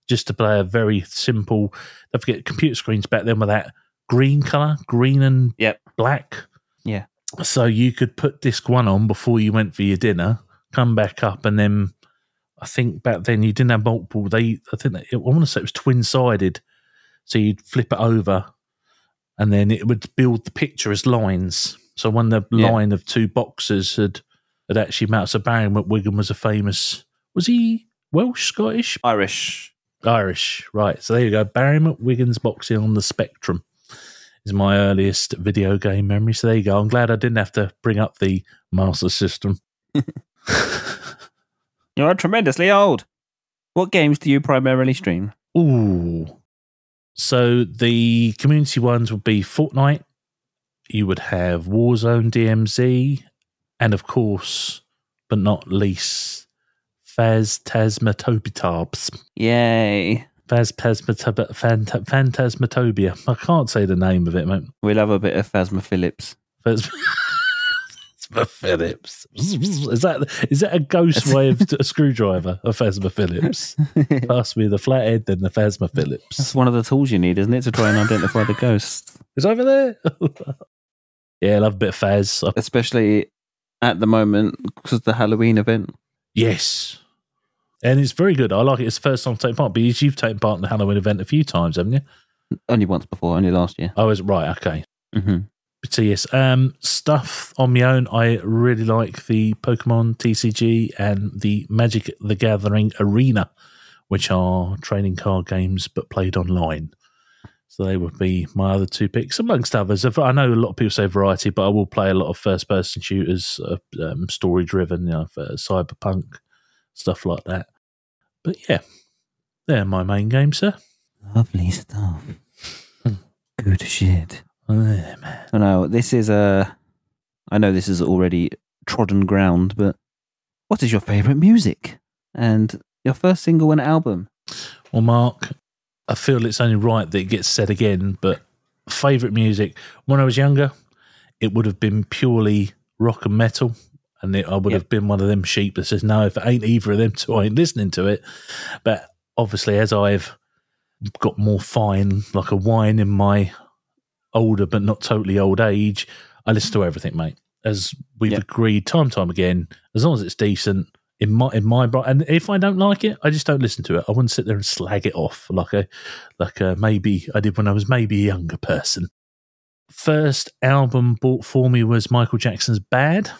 just to play a very simple. Don't forget, computer screens back then were that green color, green and Yep. black. Yeah. So you could put disc one on before you went for your dinner, come back up, and then I think back then you didn't have multiple. They, I think I want to say it was twin sided, so you'd flip it over, and then it would build the picture as lines. So when the Yeah. line of two boxers had had actually met, so Barry McGuigan was a famous. Was he Welsh, Scottish, Irish. Irish? Right. So there you go. Barry McGuigan's boxing on the Spectrum is my earliest video game memory. So there you go. I'm glad I didn't have to bring up the Master System. You are tremendously old. What games do you primarily stream? Ooh. So the community ones would be Fortnite. You would have Warzone DMZ, and of course, but not least, Phastasmatobitarbs. Yay. Phant- Phantasmatobia. I can't say the name of it, mate. We love a bit of Phasma Phillips. Phasma Phillips. Is that is that a ghost way of a screwdriver? A Phasma Phillips. Pass me the flathead, then the Phasma Phillips. That's one of the tools you need, isn't it, to try and identify the ghost? It's over there. yeah, I love a bit of Faz. Especially at the moment because of the Halloween event. Yes. And it's very good. I like it. It's the first time I've taken part. Because you've taken part in the Halloween event a few times, haven't you? Only once before, only last year. I was right. Okay. hmm But yes, um, stuff on my own. I really like the Pokemon TCG and the Magic the Gathering Arena, which are trading card games but played online. So they would be my other two picks, amongst others. I know a lot of people say variety, but I will play a lot of first-person shooters, uh, um, story-driven, you know, for cyberpunk stuff like that. But yeah, they're my main games, sir. Lovely stuff. Good shit. Yeah, man. I know this is a. I know this is already trodden ground, but what is your favourite music and your first single and album? Well, Mark, I feel it's only right that it gets said again, but favourite music when I was younger, it would have been purely rock and metal. And it, I would Yep. have been one of them sheep that says, no, if it ain't either of them two, I ain't listening to it. But obviously, as I've got more fine, like a wine in my older but not totally old age, I listen to everything, mate. As we've Yep. agreed time and time again, as long as it's decent, in my in my and if I don't like it, I just don't listen to it. I wouldn't sit there and slag it off like a like a maybe I did when I was maybe a younger person. First album bought for me was Michael Jackson's Bad.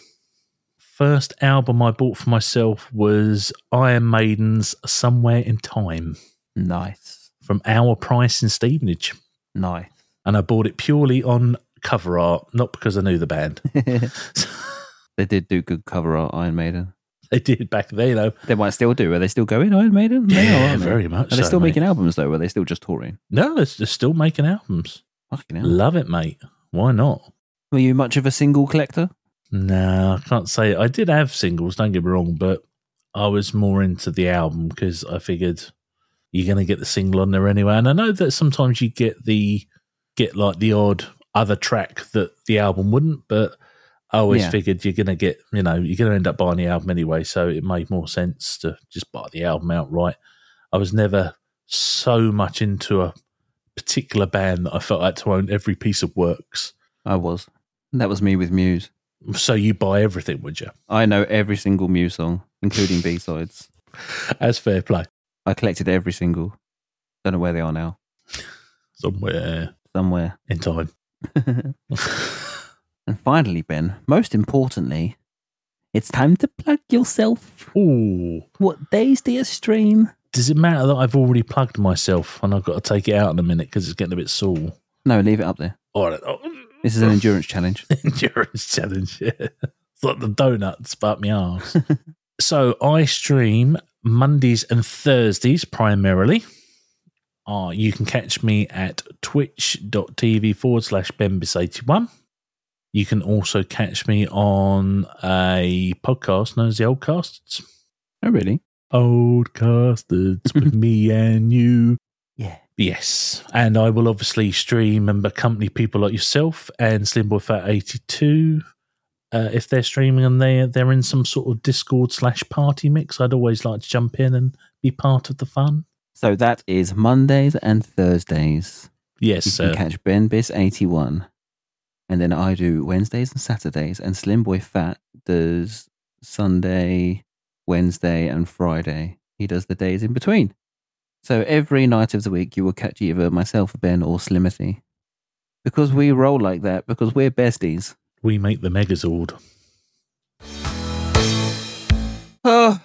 First album I bought for myself was Iron Maiden's Somewhere in Time Nice, from Our Price in Stevenage. nice. And I bought it purely on cover art, not because I knew the band. they did do good cover art, Iron Maiden. They did back then, though. They might still do. Are they still going, Iron Maiden? They are, aren't they? very much. Are they so, still mate. making albums though? Or are they still just touring? No, they're, they're still making albums. Fucking hell. Love it, mate. Why not? Were you much of a single collector? No, I can't say. I did have singles, don't get me wrong, but I was more into the album because I figured you're going to get the single on there anyway. And I know that sometimes you get the get like the odd other track that the album wouldn't, but I always Yeah. figured you're going to get, you know, you're going to end up buying the album anyway. So it made more sense to just buy the album outright. I was never so much into a particular band that I felt I had to own every piece of works. I was. That was me with Muse. So you buy everything, would you? I know every single Muse song, including B sides. As fair play. I collected every single. Don't know where they are now. Somewhere Somewhere. in time. And finally, Ben, most importantly, it's time to plug yourself. Ooh. What days do you stream? Does it matter that I've already plugged myself and I've got to take it out in a minute because it's getting a bit sore? No, leave it up there. All right. Oh, This is an endurance challenge. endurance challenge. Yeah. It's like the donuts, but me arse. so I stream Mondays and Thursdays primarily. Uh, you can catch me at twitch.tv forward slash bembis81. You can also catch me on a podcast known as The Old Oldcasts. Oh, really? Oldcasters with me and you. Yeah. Yes, and I will obviously stream and accompany people like yourself and Slimboy Fat eighty two. Uh, if they're streaming and they they're in some sort of Discord slash party mix, I'd always like to jump in and be part of the fun. So that is Mondays and Thursdays. Yes, You can catch Ben Biss 81. And then I do Wednesdays and Saturdays. And Slim Boy Fat does Sunday, Wednesday, and Friday. He does the days in between. So every night of the week, you will catch either myself, Ben, or Slimothy. Because we roll like that, because we're besties. We make the Megazord. Oh,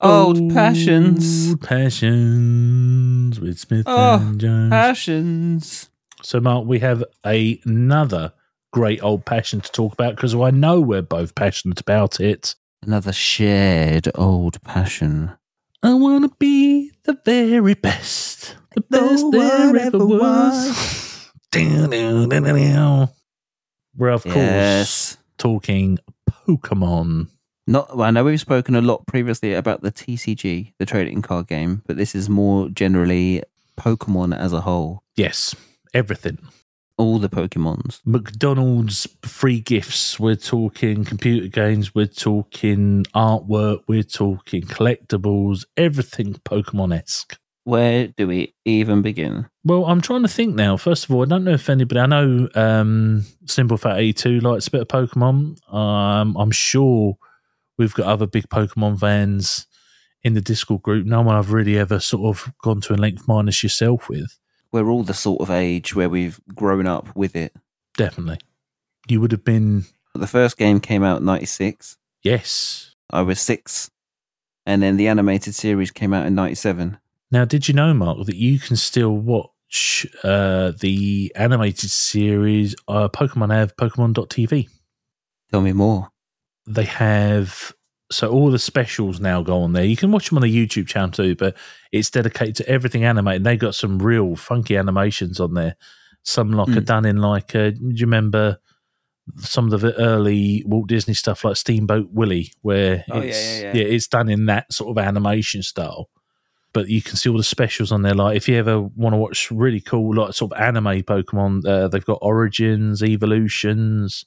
old passions. Passions with Smith Oh, and Jones. Passions. So, Mark, we have a- another great old passion to talk about because I know we're both passionate about it. Another shared old passion. I want to be the very best, the best there ever was. Down. We're, of course, talking Pokemon. Not, well, I know we've spoken a lot previously about the TCG, the trading card game, but this is more generally Pokemon as a whole. Yes, everything. All the Pokemons. McDonald's free gifts. We're talking computer games. We're talking artwork. We're talking collectibles. Everything Pokemon esque. Where do we even begin? Well, I'm trying to think now. First of all, I don't know if anybody. I know um, Slim Boy Fat 82 likes a bit of Pokemon. Um, I'm sure we've got other big Pokemon fans in the Discord group. No one I've really ever sort of gone to a length minus yourself with. We're all the sort of age where we've grown up with it. Definitely. You would have been, The first game came out in 96. yes. I was six. And then the animated series came out in 97. Now, did you know, Mark, that you can still watch uh, the animated series uh, Pokemon have Pokemon.tv? Tell me more. They have so all the specials now go on there. You can watch them on the YouTube channel too, but it's dedicated to everything animated. They've got some real funky animations on there. Some like are Hmm. done in like. Uh, do you remember some of the early Walt Disney stuff like Steamboat Willie, where Oh, yeah, it's, yeah, yeah. it's done in that sort of animation style. But you can see all the specials on there. Like if you ever want to watch really cool, like sort of anime Pokemon, uh, they've got Origins, Evolutions.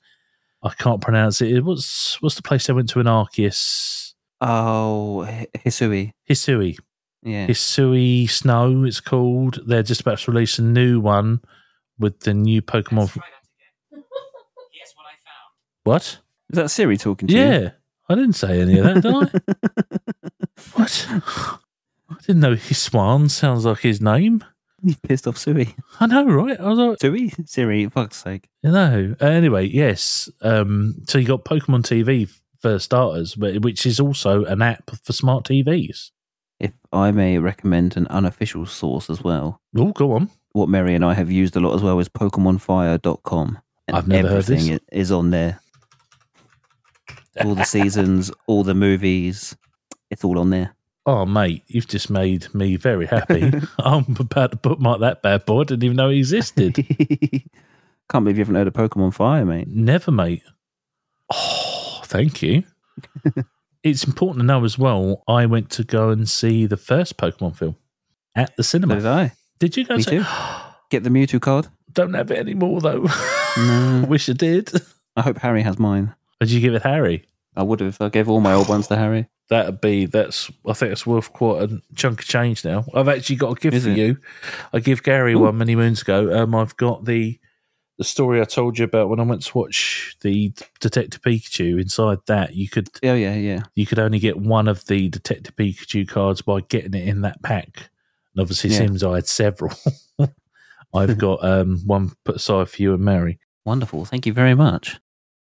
I can't pronounce it. What's what's the place they went to in Arceus? Oh, Hisui. Hisui. Yeah. Hisui Snow, it's called. They're just about to release a new one with the new Pokemon. What? Is that Siri talking to you? Yeah, I didn't say any of that, did I? what? I didn't know Hiswan sounds like his name. You pissed off Sui. I know, right? I was like, Sui? Siri, fuck's sake. you know. Anyway, yes. Um, so you got Pokemon TV for starters, but which is also an app for smart TVs. If I may recommend an unofficial source as well, Oh, go on. what Mary and I have used a lot as well is PokemonFire.com. And I've never heard everything this. is on there. All the seasons, all the movies, it's all on there. Oh, mate, you've just made me very happy. I'm about to bookmark that bad boy. I didn't even know it existed. Can't believe you haven't heard of Pokemon Fire, mate. Never, mate. Oh, thank you. it's important to know as well. I went to go and see the first Pokemon film at the cinema. did I. Did you go? Me see- too. Get the Mewtwo card. Don't have it anymore though. No. Wish I did. I hope Harry has mine. Did you give it Harry? I would have. I gave all my old ones to Harry. That'd be that's. I think it's worth quite a chunk of change now. I've actually got a gift Is for it? you. I give Gary Ooh. one many moons ago. Um, I've got the the story I told you about when I went to watch the Detective Pikachu. Inside that, you could Oh yeah, yeah. you could only get one of the Detective Pikachu cards by getting it in that pack. And obviously, Yeah. Sims, I had several. I've got um, one put aside for you and Mary. Wonderful. Thank you very much.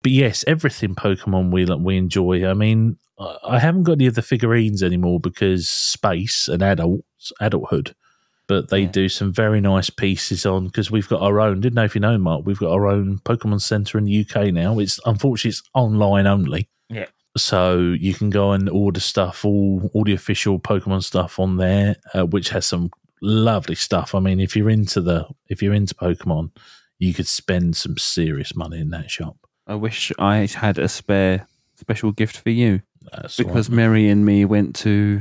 But yes, everything Pokemon we we enjoy. I mean, I haven't got any of the figurines anymore because space and adults, adulthood. But they Yeah. do some very nice pieces on because we've got our own. Didn't know if you know, Mark. We've got our own Pokemon Center in the UK now. It's unfortunately it's online only. Yeah. So you can go and order stuff, all all the official Pokemon stuff on there, uh, which has some lovely stuff. I mean, if you're into the if you're into Pokemon, you could spend some serious money in that shop. I wish I had a spare special gift for you Uh, That's because all right. Mary and me went to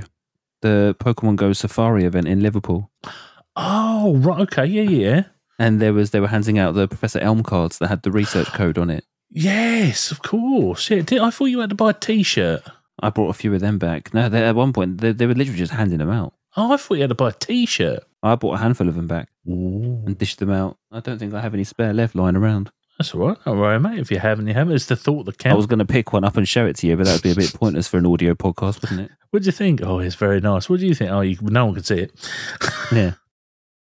the Pokemon Go Safari event in Liverpool, Oh, right. Okay. Yeah, yeah. and there was they were handing out the Professor Elm cards that had the research code on it. Yes, of course. Yeah, did, I thought you had to buy a T-shirt. I brought a few of them back. No, they, at one point they, they were literally just handing them out. Oh, I thought you had to buy a T-shirt. I bought a handful of them back Ooh. and dished them out. I don't think I have any spare left lying around. That's all right. Don't mate. If you haven't, you haven't. It's the thought that counts. I was going to pick one up and show it to you, but that would be a bit pointless for an audio podcast, wouldn't it? What do you think? Oh, it's very nice. What do you think? Oh, you, no one can see it. Yeah.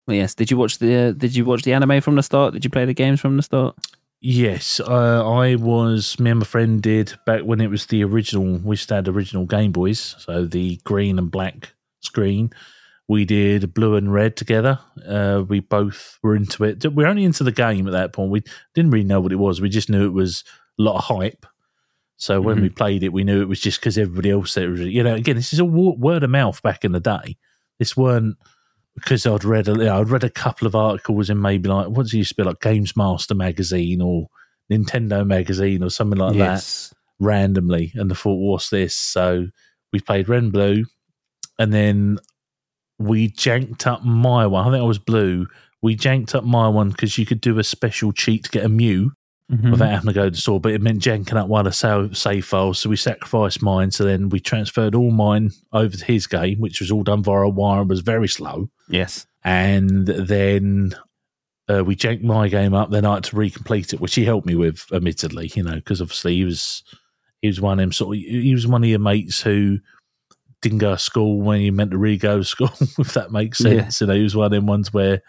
Well, yes. Did you watch the uh, Did you watch the anime from the start? Did you play the games from the start? Yes, uh, I was. Me and my friend did back when it was the original. We have the original Game Boys, so the green and black screen. We did blue and red together. Uh, we both were into it. We were only into the game at that point. We didn't really know what it was. We just knew it was a lot of hype. So when we played it, we knew it was just because everybody else said it was. You know, again, this is a word of mouth back in the day. This weren't because I'd read a, you know, I'd read a couple of articles in maybe like what's it used to be like Games Master magazine or Nintendo magazine or something like that randomly, and the thought, what's this? So we played Red and Blue, and then we janked up my one. I think I was blue. We janked up my one because you could do a special cheat to get a Mew Mhm. without having to go to the store, but it meant janking up one of the sa- save files. So we sacrificed mine. So then we transferred all mine over to his game, which was all done via a wire and was very slow Yes. and then uh, we janked my game up. Then I had to recomplete it, which he helped me with, admittedly, you know, because obviously he was he was one of them sort of he was one of your mates who didn't go to school when you meant to re go to school, if that makes Yeah. sense. You know, he was one of them ones where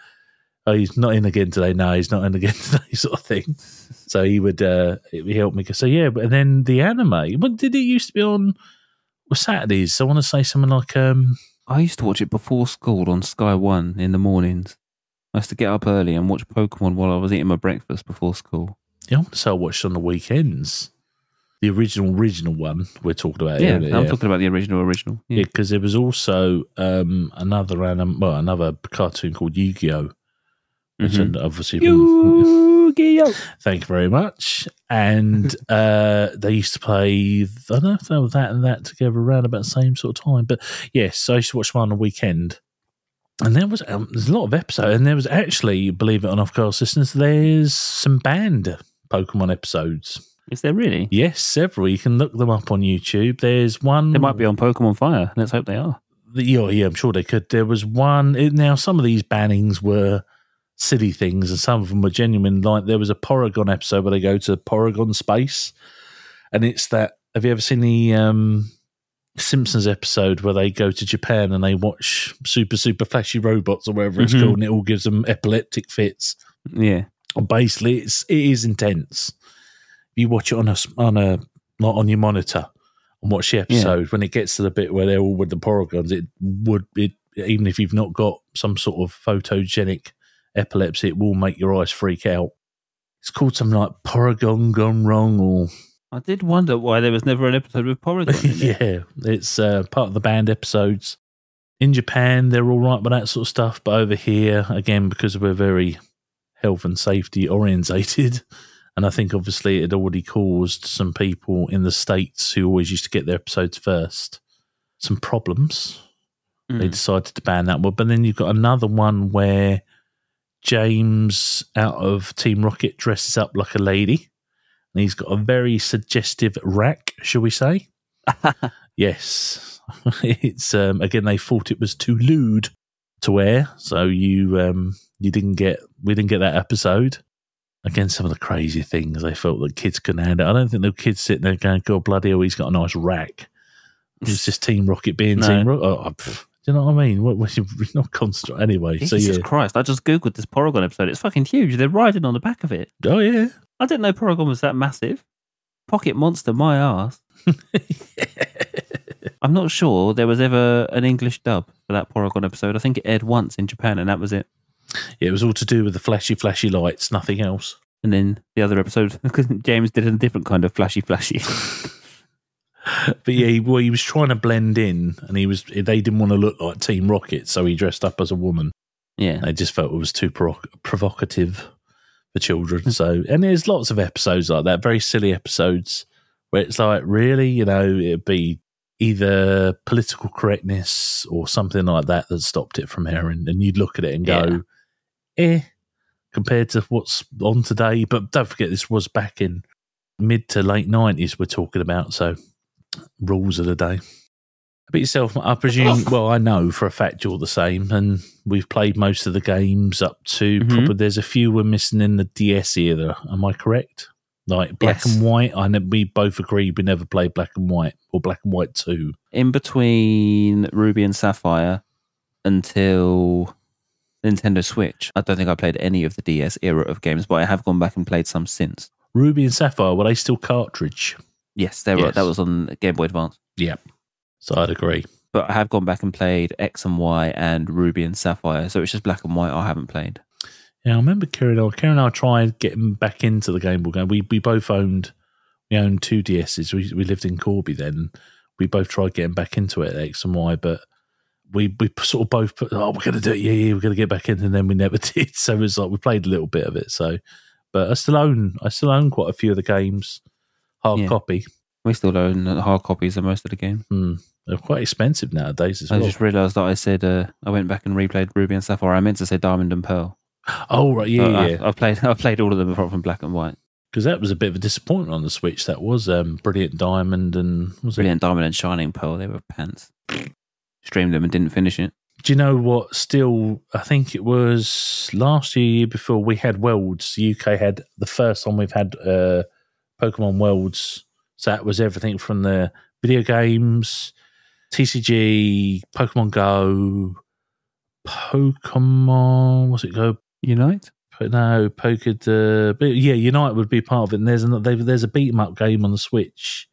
oh he's not in again today. No, he's not in again today, sort of thing. So he would uh he helped me. So yeah, but then the anime. When did it used to be on? Was Saturdays? So I want to say something like um I used to watch it before school on Sky One in the mornings. I used to get up early and watch Pokemon while I was eating my breakfast before school. Yeah, I want to say I watched on the weekends. The original, original one we're talking about. Yeah, I'm yeah. talking about the original, original. Yeah. Yeah, because there was also um, another anim- well, another cartoon called Yu-Gi-Oh, which Mhm. obviously. Yu-Gi-Oh! Thank you very much. And uh, they used to play. I don't know if they were that and that together around about the same sort of time, but yes, I used to watch one on the weekend. And there was um, there's a lot of episodes, and there was actually, believe it or not, girls listeners, there's some banned Pokemon episodes. Is there really? Yes, several. You can look them up on YouTube. There's one. They might be on Pokemon Fire. Let's hope they are. Yeah, yeah, I'm sure they could. There was one. It, now, some of these bannings were silly things, and some of them were genuine. Like there was a Porygon episode where they go to Porygon space, and it's that. Have you ever seen the um, Simpsons episode where they go to Japan and they watch super super flashy robots or whatever it's Mhm. called, and it all gives them epileptic fits? Yeah. basically it's it is intense. You watch it on a on a not on your monitor and watch the episode. When it gets to the bit where they're all with the porygons, it would it even if you've not got some sort of photogenic epilepsy, it will make your eyes freak out. It's called something like Porygon gone wrong, or I did wonder why there was never an episode with Porygon. yeah, it's uh, part of the banned episodes. In Japan, they're all right with that sort of stuff, but over here, again, because we're very health and safety orientated, and I think obviously it had already caused some people in the states who always used to get their episodes first some problems. They Mm. decided to ban that one, but then you've got another one where James out of Team Rocket dresses up like a lady, and he's got a very suggestive rack, shall we say? Yes, it's um, again they thought it was too lewd to wear, so you um, you didn't get we didn't get that episode. Again, some of the crazy things they felt that kids couldn't handle. I don't think the kids sitting there going, "God bloody hell, he's got a nice rack." It's just Team Rocket being No. Team Rocket. Oh, do you know what I mean? What, what, you're not constant anyway. So Jesus yeah, Christ! I just googled this Porygon episode. It's fucking huge. They're riding on the back of it. oh yeah, I didn't know Porygon was that massive. Pocket monster, my ass. I'm not sure there was ever an English dub for that Porygon episode. I think it aired once in Japan, and that was it. It was all to do with the flashy, flashy lights, nothing else. And then the other episode, because James did a different kind of flashy, flashy. But yeah, he, well, he was trying to blend in, and he was. They didn't want to look like Team Rocket, so he dressed up as a woman. yeah. They just felt it was too provo- provocative for children. So, and there's lots of episodes like that, very silly episodes where it's like, really, you know, it'd be either political correctness or something like that that stopped it from airing, and you'd look at it and go, eh, compared to what's on today. But don't forget, this was back in mid to late nineties. We're talking about, so rules of the day. About yourself, I presume. Well, I know for a fact you're the same, and we've played most of the games up to Mhm. probably. There's a few we're missing in the DS era. Am I correct? Like black Yes. and white. I ne- we both agree we never played black and white or black and white two. In between Ruby and Sapphire until Nintendo Switch, I don't think I played any of the DS era of games, but I have gone back and played some since. Ruby and Sapphire were they still cartridge? Yes, they were, Yes. that was on Game Boy Advance. Yeah, so I'd agree. But I have gone back and played X and Y and Ruby and Sapphire, so it's just black and white I haven't played. Yeah, I remember and I- oh, Kieran and I tried getting back into the Game Boy game. We we both owned we owned two DSs. We we lived in Corby then. We both tried getting back into it X and Y, but we we sort of both put oh we're gonna do it yeah yeah we're gonna get back in and then we never did. So it was like we played a little bit of it. So, but I still own I still own quite a few of the games hard Yeah. copy. We still own the hard copies of most of the games. Hmm. They're quite expensive nowadays as I well. just realised that I said uh, I went back and replayed Ruby and Sapphire. I meant to say Diamond and Pearl. oh right, yeah, yeah. I, I've played I've played all of them apart from Black and White. Because that was a bit of a disappointment on the Switch. That was um, Brilliant Diamond and was it Brilliant Diamond and Shining Pearl. They were pants. Streamed them and didn't finish it. Do you know what? Still, I think it was last year, year before we had Worlds. UK had the first time we've had uh, Pokemon Worlds. So that was everything from the video games, TCG, Pokemon Go, Pokemon. What's it go? Unite. But No, Poked. Uh, but yeah, Unite would be part of it. And there's they've- there's a beat 'em up game on the Switch,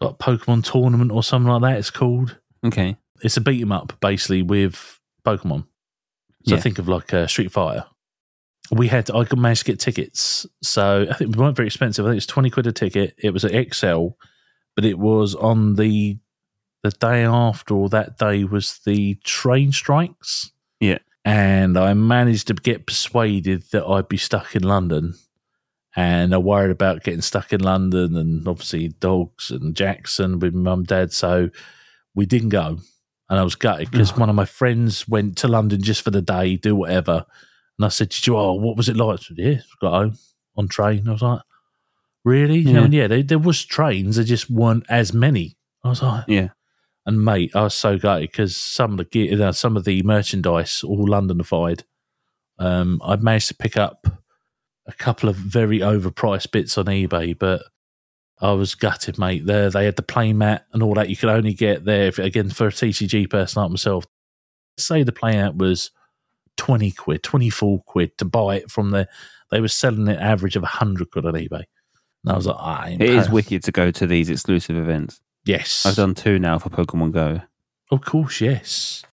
like Pokkén Tournament or something like that. It's called Okay. It's a beat 'em up basically with Pokemon. So Yeah. think of like uh, Street Fighter. We had I could manage to get tickets, so I think we weren't very expensive. I think it was twenty quid a ticket. It was at ExCeL, but it was on the the day after or that day was the train strikes. Yeah. and I managed to get persuaded that I'd be stuck in London, and I worried about getting stuck in London and obviously dogs and Jackson with mum and dad. So we didn't go, and I was gutted because one of my friends went to London just for the day, do whatever. And I said, "Did you? Oh, what was it like?" Said, yeah, got home on train. I was like, "Really? You know, Yeah. and yeah, there, there was trains. There just weren't as many." I was like, Yeah. and mate, I was so gutted because some of the gear, you know, some of the merchandise, all Londonified. Um, I managed to pick up a couple of very overpriced bits on eBay, but I was gutted, mate. There, they had the playmat and all that. You could only get there if, again for a TCG person like myself. Say the playmat was twenty quid, twenty four quid to buy it from there. They were selling it average of hundred quid on eBay, and I was like, ah, I ain't It is wicked to go to these exclusive events. Yes, I've done two now for Pokemon Go. Of course, yes.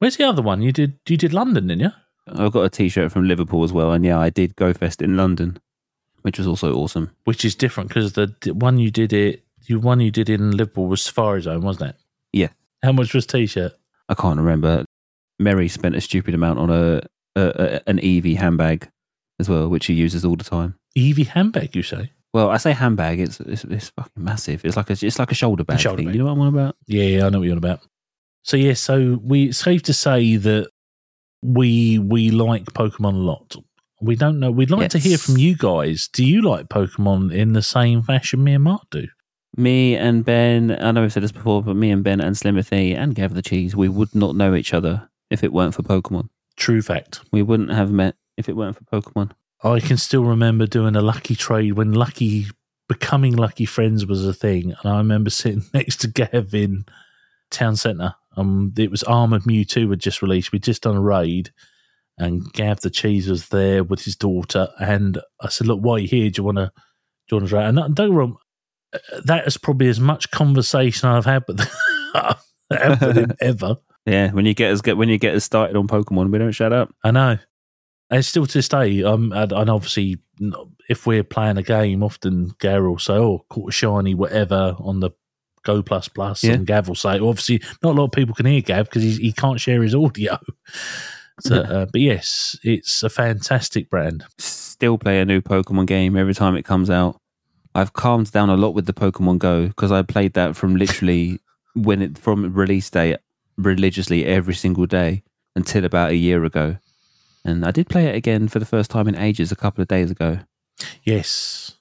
Where's the other one? You did you did London, didn't you? I've got a T-shirt from Liverpool as well, and yeah, I did Go Fest in London, which was also awesome. Which is different because the the one you did it, you one you did in Liverpool was Safari Zone, wasn't it? Yeah. How much was T-shirt? I can't remember. Mary spent a stupid amount on a, a, a an Eevee handbag as well, which she uses all the time. Eevee handbag, you say? Well, I say handbag. It's it's, it's fucking massive. It's like a it's like a shoulder bag shoulder thing. bag. You know what I'm on about? Yeah, yeah, I know what you're on about. So yeah, so we it's safe to say that we we like Pokemon a lot. We don't know. We'd like to hear from you guys. Do you like Pokemon in the same fashion me and Mark do? Me and Ben. I know I've said this before, but me and Ben and Slimothy and Gav the Cheese, we would not know each other if it weren't for Pokemon. True fact. We wouldn't have met if it weren't for Pokemon. I can still remember doing a lucky trade when lucky becoming lucky friends was a thing, and I remember sitting next to Gav in town centre. Um, it was Armored Mewtwo had just released. We'd just done a raid, and Gav the cheese was there with his daughter. And I said, "Look, while you're here, do you want to join us?" And don't get me wrong, uh, that is probably as much conversation I've had with, him ever. Yeah, when you get us get when you get us started on Pokemon, we don't shut up. I know. And still to this day, um, and, and obviously, if we're playing a game, often Gary will say, "Oh, caught a shiny, whatever," on the Go Plus Plus, Yeah. and Gav will say, "Obviously, not a lot of people can hear Gav because he can't share his audio." So, uh, but yes, it's a fantastic brand. Still play a new Pokemon game every time it comes out. I've calmed down a lot with the Pokemon Go because I played that from literally when it from release day religiously every single day until about a year ago. And I did play it again for the first time in ages a couple of days ago. Yes,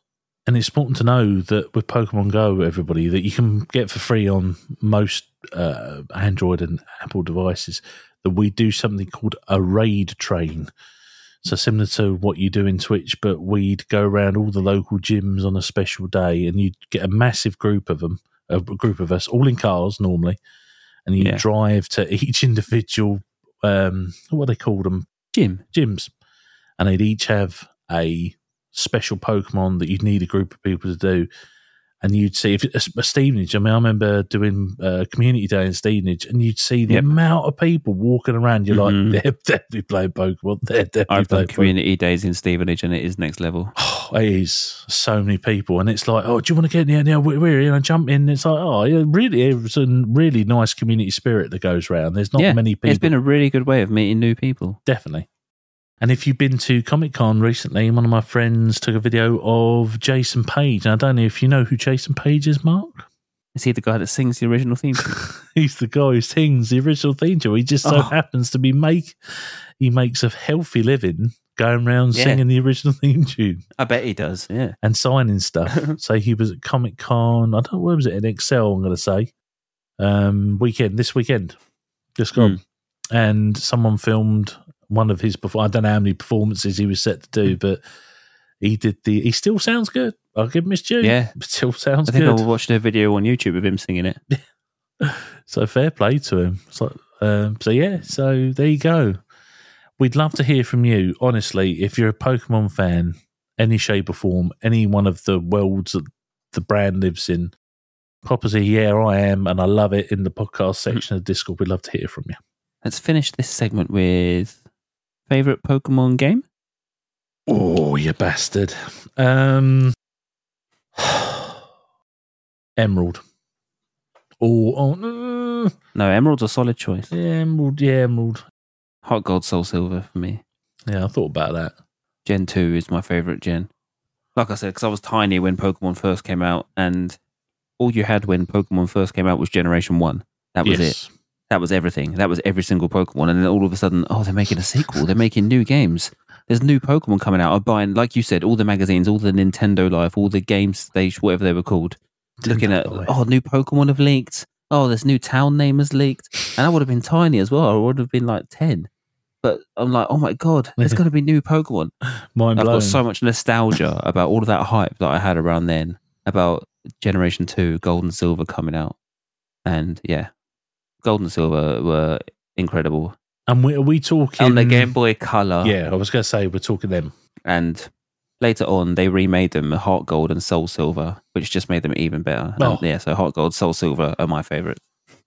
and it's important to know that with Pokemon Go, everybody that you can get for free on most uh, Android and Apple devices, that we do something called a raid train. So similar to what you do in Twitch, but we'd go around all the local gyms on a special day, and you'd get a massive group of them, a group of us, all in cars normally, and you Yeah. drive to each individual, um, what they call them, Jim. gyms, and they'd each have a special Pokemon that you'd need a group of people to do. And you'd see if a Stevenage. I mean, I remember doing uh, community day in Stevenage, and you'd see the Yep. amount of people walking around. You're Mhm. like, they're definitely playing Pokemon. They're definitely I've done community days in Stevenage and it is next level. Pokemon. It is so many people, and it's like, oh, do you want to get in here? Now we're we're here and jump in. It's like, oh, yeah, really, it's a really nice community spirit that goes around. There's not Yeah, many people. It's been a really good way of meeting new people. Definitely. And if you've been to Comic Con recently, one of my friends took a video of Jason Page. And I don't know if you know who Jason Page is, Mark. Is he the guy that sings the original theme? He's the guy who sings the original theme tune. He just so Oh. happens to be make he makes a healthy living going around Yeah. singing the original theme tune I bet he does. Yeah. and signing stuff. so he was at Comic Con. I don't know where was it in ExCeL. I'm going to say um, weekend this weekend, just gone, and someone filmed one of his. I don't know how many performances he was set to do, but he did the. He still sounds good. I'll give him his due. Yeah. still sounds good. I think good. I watched a video on YouTube of him singing it. So fair play to him. So, um, so yeah, so there you go. We'd love to hear from you. Honestly, if you're a Pokemon fan, any shape or form, any one of the worlds that the brand lives in, pop us a yeah, I am, and I love it in the podcast section of Discord. We'd love to hear from you. Let's finish this segment with favorite Pokemon game. Oh, you bastard. Um, Emerald. Oh, oh mm, No, Emerald's a solid choice. yeah, Emerald, yeah, Emerald. Heart Gold, Soul Silver for me. Yeah, I thought about that. Gen 2 is my favorite gen. Like I said, because I was tiny when Pokemon first came out, and all you had when Pokemon first came out was Generation 1. That was it. That was everything. That was every single Pokemon. And then all of a sudden, oh, they're making a sequel. They're making new games. There's new Pokemon coming out. I'm buying, like you said, all the magazines, all the Nintendo Life, all the game stage, whatever they were called. Looking at, oh, new Pokemon have leaked. Oh, this new town name has leaked. And I would have been tiny as well. I would have been like 10. But I'm like, oh my God, there's going to be new Pokemon. Mind I've blown. got so much nostalgia about all of that hype that I had around then about Generation 2, Gold and Silver coming out. And yeah, Gold and Silver were incredible. and we, are we talking On the Game Boy Color. Yeah, I was going to say we're talking them. And later on, they remade them Heart Gold and Soul Silver, which just made them even better. And Oh. yeah, so Heart Gold, Soul Silver are my favorites.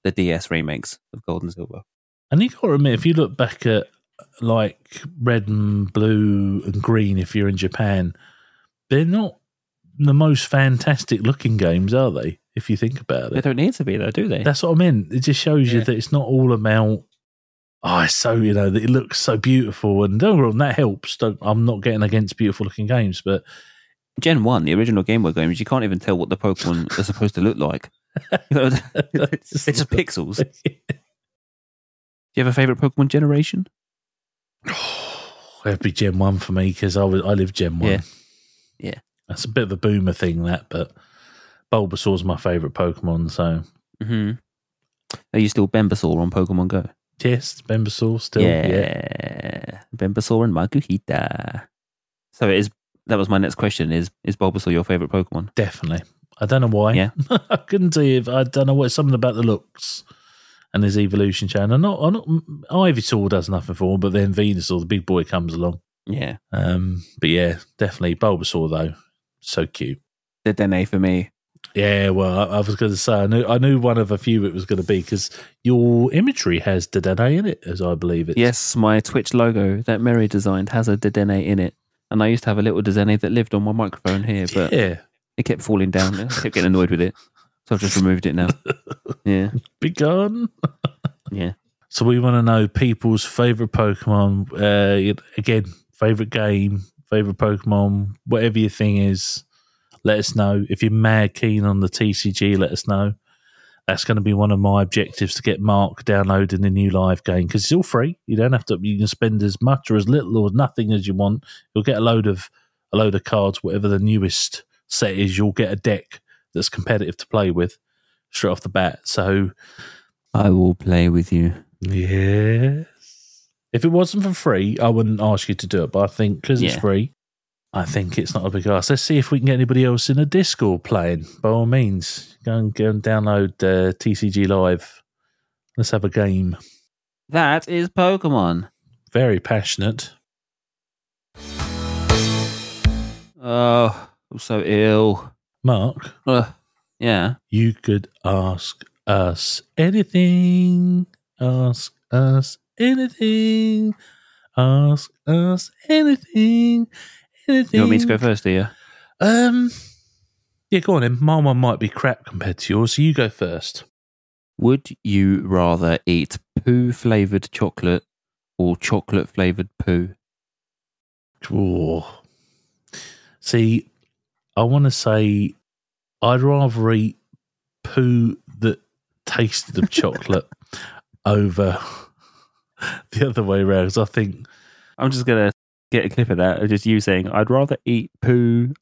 The DS remakes of Gold and Silver. And you got to admit, if you look back at like red and blue and green, if you're in Japan, they're not the most fantastic looking games, are they? If you think about it. They don't need to be, though, do they? that's what I mean. It just shows you Yeah. that it's not all about. Oh, it's so you know that it looks so beautiful, and don't get wrong, that helps. Don't, I'm not getting against beautiful looking games, but Gen 1, the original Game Boy games, you can't even tell what the Pokemon are supposed to look like. It's just pixels. Do you have a favorite Pokemon generation? It'd be Gen One for me because I was I lived Gen One. Yeah. Yeah. that's a bit of a boomer thing that, but Bulbasaur's my favourite Pokemon. So hmm Are you still Bembasaur on Pokemon Go? yes, Bulbasaur still. Yeah. yeah. Bembasaur and Makuhita. So it is. That was my next question. Is is Bulbasaur your favorite Pokemon? definitely. I don't know why. Yeah. I couldn't tell you. If, I don't know what something about the looks and his evolution chain. I'm not. I'm not. Ivysaur does nothing for him, but then Venusaur, the big boy, comes along. Yeah, Um, but yeah, definitely Bulbasaur though. So cute. Dedenne for me. Yeah, well, I, I was going to say I knew I knew one of a few it was going to be because your imagery has Dedenne in it, as I believe it. Yes, my Twitch logo that Mary designed has a Dedenne in it, and I used to have a little Dedenne that lived on my microphone here, but yeah, it kept falling down. I kept getting annoyed with it, so I've just removed it now. Yeah, be gone. yeah. So we want to know people's favorite Pokemon. Uh, again, favorite game, favorite Pokemon, whatever your thing is. Let us know if you're mad keen on the TCG. Let us know. That's going to be one of my objectives to get Mark downloading the new live game because it's all free. You don't have to. You can spend as much or as little or nothing as you want. You'll get a load of a load of cards, whatever the newest set is you'll get a deck that's competitive to play with straight off the bat. So I will play with you. yes, if it wasn't for free, I wouldn't ask you to do it. But I think because it's free, I think it's not a big ask. Let's see if we can get anybody else in a Discord playing. By all means, go and go and download uh, TCG Live. Let's have a game. That is Pokemon. Very passionate. Oh, I'm so ill. Mark, Ugh. yeah. you could ask us anything. Ask us anything. Ask us anything. Anything. You want me to go first, do you? Um, yeah, go on then. My one might be crap compared to yours, so you go first. Would you rather eat poo flavored chocolate or chocolate flavored poo? Ooh. See, I want to say I'd rather eat poo that tasted of chocolate over the other way around. I think I'm just gonna get a clip of that. of Just you saying, "I'd rather eat poo."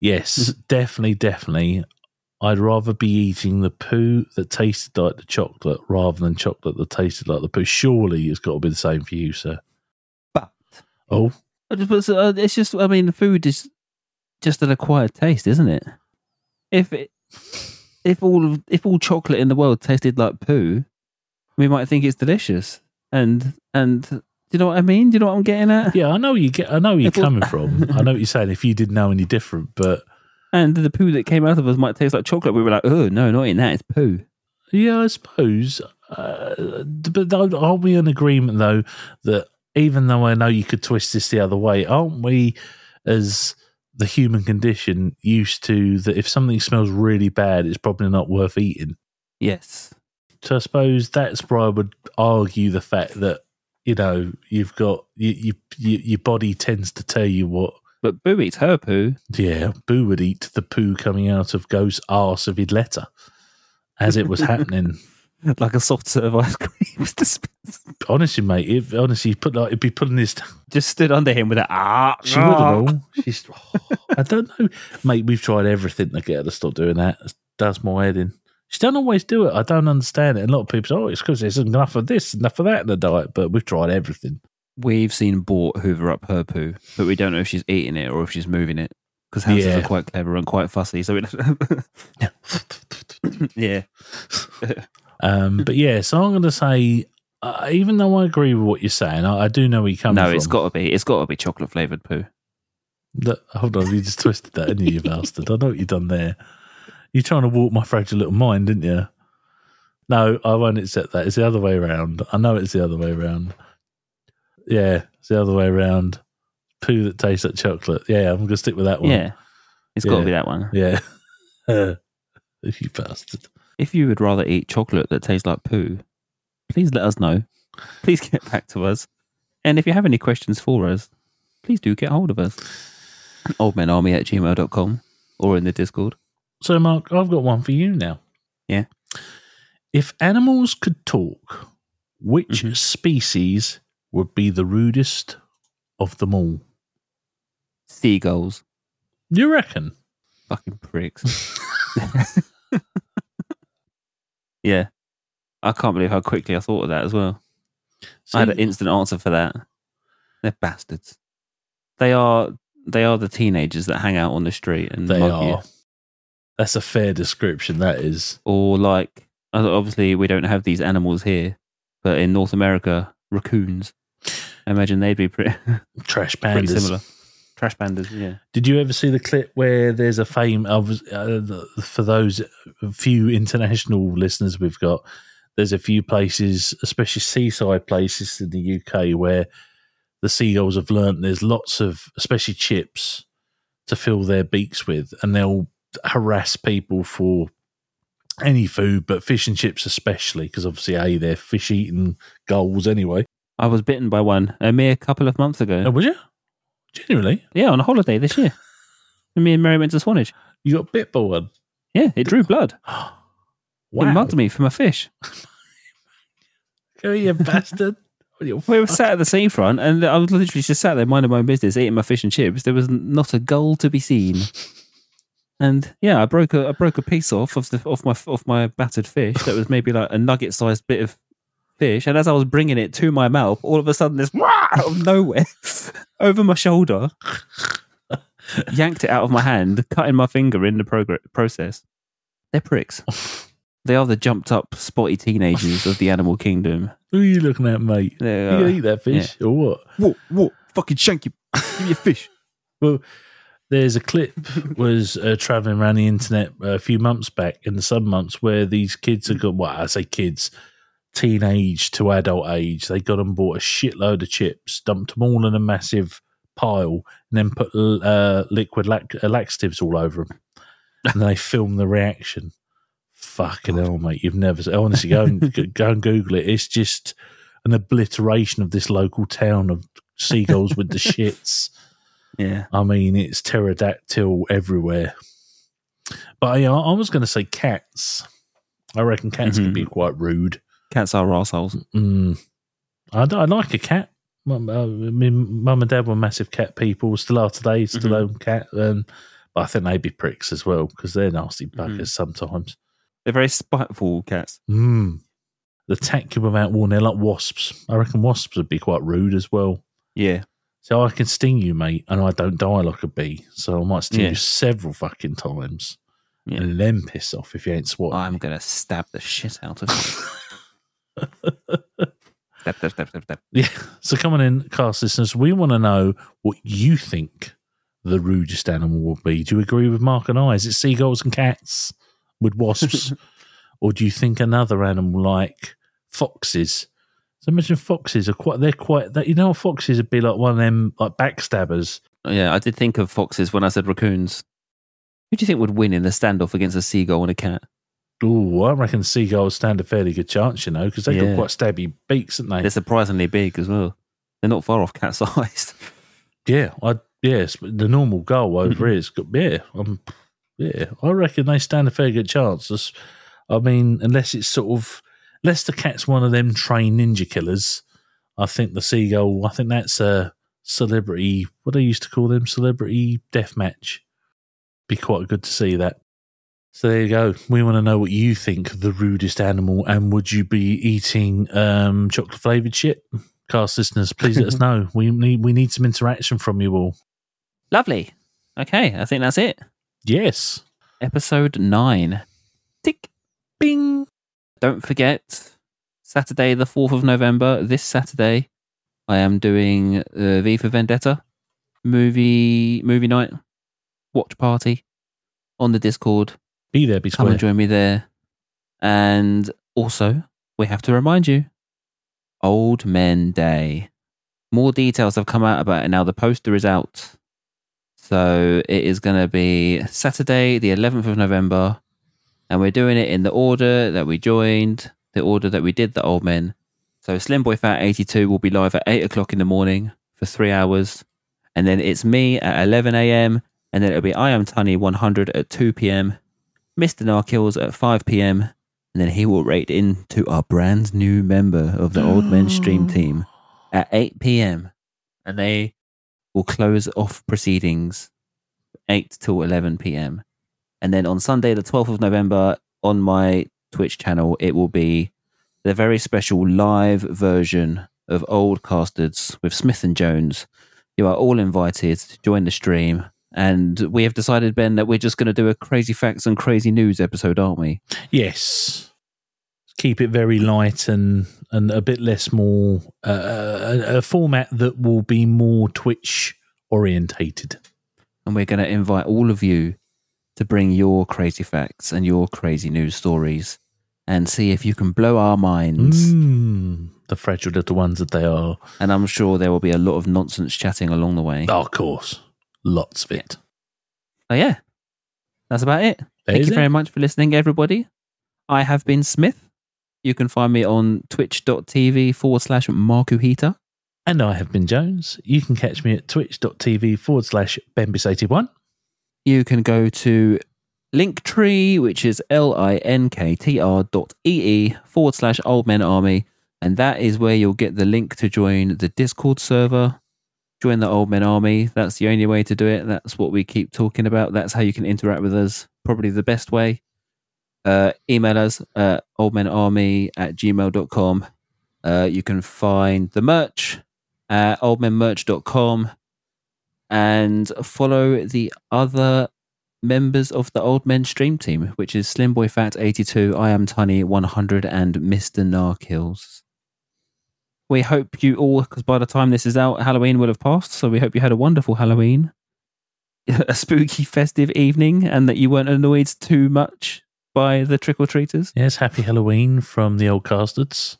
yes, definitely, definitely. I'd rather be eating the poo that tasted like the chocolate rather than chocolate that tasted like the poo. Surely it's got to be the same for you, sir. But- oh, I just- but, uh, it's just. I mean, food is just an acquired taste, isn't it? If it, if all if all chocolate in the world tasted like poo, we might think it's delicious. And and do you know what I mean? Do you know what I'm getting at? yeah, I know you get. I know where you're coming from. I know what you're saying. If you didn't know any different, but And the poo that came out of us might taste like chocolate. We were like, oh no, not in that. It's poo. Yeah, I suppose. Uh, but aren't we in agreement though that even though I know you could twist this the other way, aren't we, as the human condition, used to that if something smells really bad, it's probably not worth eating. Yes. So I suppose that's where I would argue the fact that you know you've got you, you, you your body tends to tell you what. But Boo eats her poo. Yeah, Boo would eat the poo coming out of Ghost's arse if he'd let her, as it was happening. like a soft serve ice cream. was dispensed. Honestly, mate, if honestly, he'd put like he'd be putting his. Just stood under him with a ah. She would have all. She's. I don't know, mate. We've tried everything to get her to stop doing that. It does my head in. She don't always do it. I don't understand it. A lot of people say, "Oh, it's because there's enough of this, enough of that in the diet." But we've tried everything. We've seen Bort hoover up her poo, but we don't know if she's eating it or if she's moving it. Because hamsters Yeah. are quite clever and quite fussy. So, it, yeah. um, but yeah, so I'm going to say, uh, even though I agree with what you're saying, I, I do know where you're coming No, from. it's got to be. It's got to be chocolate flavored poo. Hold on, you just twisted that, didn't you, you bastard? I know what you've done there. You're trying to walk my fragile little mind, didn't you? No, I won't accept that. It's the other way around. I know it's the other way around. Yeah, it's the other way around. Poo that tastes like chocolate. Yeah, I'm going to stick with that one. Yeah, it's got to Yeah. be that one. Yeah. you bastard. If you would rather eat chocolate that tastes like poo, please let us know. Please get back to us. And if you have any questions for us, please do get hold of us. Oldmenarmy at gmail.com or in the Discord. So, Mark, I've got one for you now. Yeah. If animals could talk, which Mhm. species would be the rudest of them all? Seagulls. You reckon? Fucking pricks. yeah. I can't believe how quickly I thought of that as well. I had an instant answer for that. They're bastards. They are they are the teenagers that hang out on the street and they mug you. That's a fair description. That is. Or like uh, obviously we don't have these animals here, but in North America, raccoons. I imagine they'd be pretty, Trash pretty similar. Trash pandas, yeah. Did you ever see the clip where there's a fame of uh, for those few international listeners we've got? There's a few places, especially seaside places in the UK, where the seagulls have learnt there's lots of, especially chips, to fill their beaks with, and they'll harass people for any food, but fish and chips especially, because obviously, a they're fish eating gulls anyway. I was bitten by one a mere couple of months ago. Oh, would you? Genuinely, Yeah, on a holiday this year. Me and Mary went to Swanage. you got bit by one. Yeah, it drew blood. Wow. It mugged me from a fish. Go, you bastard. We were sat at the seafront, and I was literally just sat there minding my own business, eating my fish and chips. There was not a gull to be seen. And yeah, I broke a I broke a piece off of the off my off my battered fish. That was maybe like a nugget sized bit of fish. And as I was bringing it to my mouth, all of a sudden this out of nowhere over my shoulder, yanked it out of my hand, cutting my finger in the progr- process. They're pricks. They are the jumped up, spotty teenagers of the animal kingdom. Who are you looking at, mate? They You are- gonna eat that fish or what? Whoa, whoa, fucking shank you. Give me a fish. Well, there's a clip was uh, traveling around the internet a few months back in the summer months where these kids have got, well, I say kids, teenage to adult age, they got and bought a shitload of chips, dumped them all in a massive pile, and then put uh, liquid lac- uh, laxatives all over them. And they filmed the reaction. Fucking hell, mate! You've never. Honestly, go and go and Google it. It's just an obliteration of this local town of seagulls with the shits. Yeah. I mean, it's pterodactyl everywhere. But yeah, I was going to say cats. I reckon cats can be quite rude. Cats are assholes. Mm. I, I like a cat. Mum, I mean, mum and dad were massive cat people. Still are today. Still Mhm. own cat. Um, but I think they'd be pricks as well because they're nasty buggers Mhm. sometimes. They're very spiteful cats. Mm. They attack you without warning. They're like wasps. I reckon wasps would be quite rude as well. Yeah. So I can sting you, mate, and I don't die like a bee. So I might sting Yeah. you several fucking times. Yeah. And then piss off if you ain't swatting. I'm going to stab the shit out of you. stab, stab, stab. Yeah. So coming in, cast listeners. We want to know what you think the rudest animal would be. Do you agree with Mark and I? Is it seagulls and cats with wasps? or do you think another animal like foxes? So imagine foxes are quite, they're quite, that you know, foxes would be like one of them, like backstabbers. Yeah, I did think of foxes when I said raccoons. Who do you think would win in a standoff against a seagull and a cat? Oh, I reckon seagulls stand a fairly good chance, you know, because they've Yeah. got quite stabby beaks, haven't they? They're surprisingly big as well. They're not far off cat sized. Yeah, I yes, the normal goal over here is. Yeah, um, yeah, I reckon they stand a fair good chance. I mean, unless it's sort of the cat's one of them trained ninja killers, I think the seagull. I think that's a celebrity. What they used to call them, celebrity death match. Be quite good to see that. So there you go. We want to know what you think the rudest animal, and would you be eating um, chocolate flavored shit? Cast listeners, please let us know. We need we need some interaction from you all. Lovely. Okay, I think that's it. Yes. Episode nine. Tick. Bing. Don't forget, Saturday, the 4th of November, this Saturday, I am doing uh, V for Vendetta movie movie night watch party on the Discord. Be there, be square. Come and join me there. And also, we have to remind you Old Men Day. More details have come out about it now. The poster is out. So it is going to be Saturday, the 11th of November. And we're doing it in the order that we joined, the order that we did the Old Men. So Slim Boy Fat 82 will be live at 8 o'clock in the morning for three hours. And then it's me at 11 a.m. And then it'll be I Am Tunny 100 at 2 p.m. Mr. Narkills at 5 p.m. And then he will rate into our brand new member of the Old Men Stream team at 8 p.m. And they will close off proceedings 8 till 11 p.m. And then on Sunday, the 12th of November, on my Twitch channel, it will be the very special live version of Old Castards with Smith and Jones. You are all invited to join the stream. And we have decided, Ben, that we're just going to do a crazy facts and crazy news episode, aren't we? Yes. Keep it very light and and a bit less more uh, a, a format that will be more Twitch orientated. And we're going to invite all of you to bring your crazy facts and your crazy news stories and see if you can blow our minds. Mm, the fragile little ones that they are. And I'm sure there will be a lot of nonsense chatting along the way. Oh, of course. Lots of it. Oh, yeah, that's about it. Thank you it? very much for listening, everybody. I have been Smith. You can find me on twitch.tv forward slash Markuhita. And I have been Jones. You can catch me at twitch.tv forward slash Benbis81. You can go to Linktree, which is L I N K T R dot E E forward slash Old Men Army. And that is where you'll get the link to join the Discord server, join the Old Men Army. That's the only way to do it. That's what we keep talking about. That's how you can interact with us. Probably the best way. Uh, email us at oldmenarmy at gmail.com. Uh, you can find the merch at oldmenmerch.com and follow the other members of the Old Men Stream Team, which is Slim Boy Fat 82, I Am Tiny 100, and Mr. Narkills. We hope you all, because by the time this is out, Halloween will have passed. So we hope you had a wonderful Halloween, a spooky festive evening, and that you weren't annoyed too much by the trick or treaters. Yes, happy Halloween from the old castards.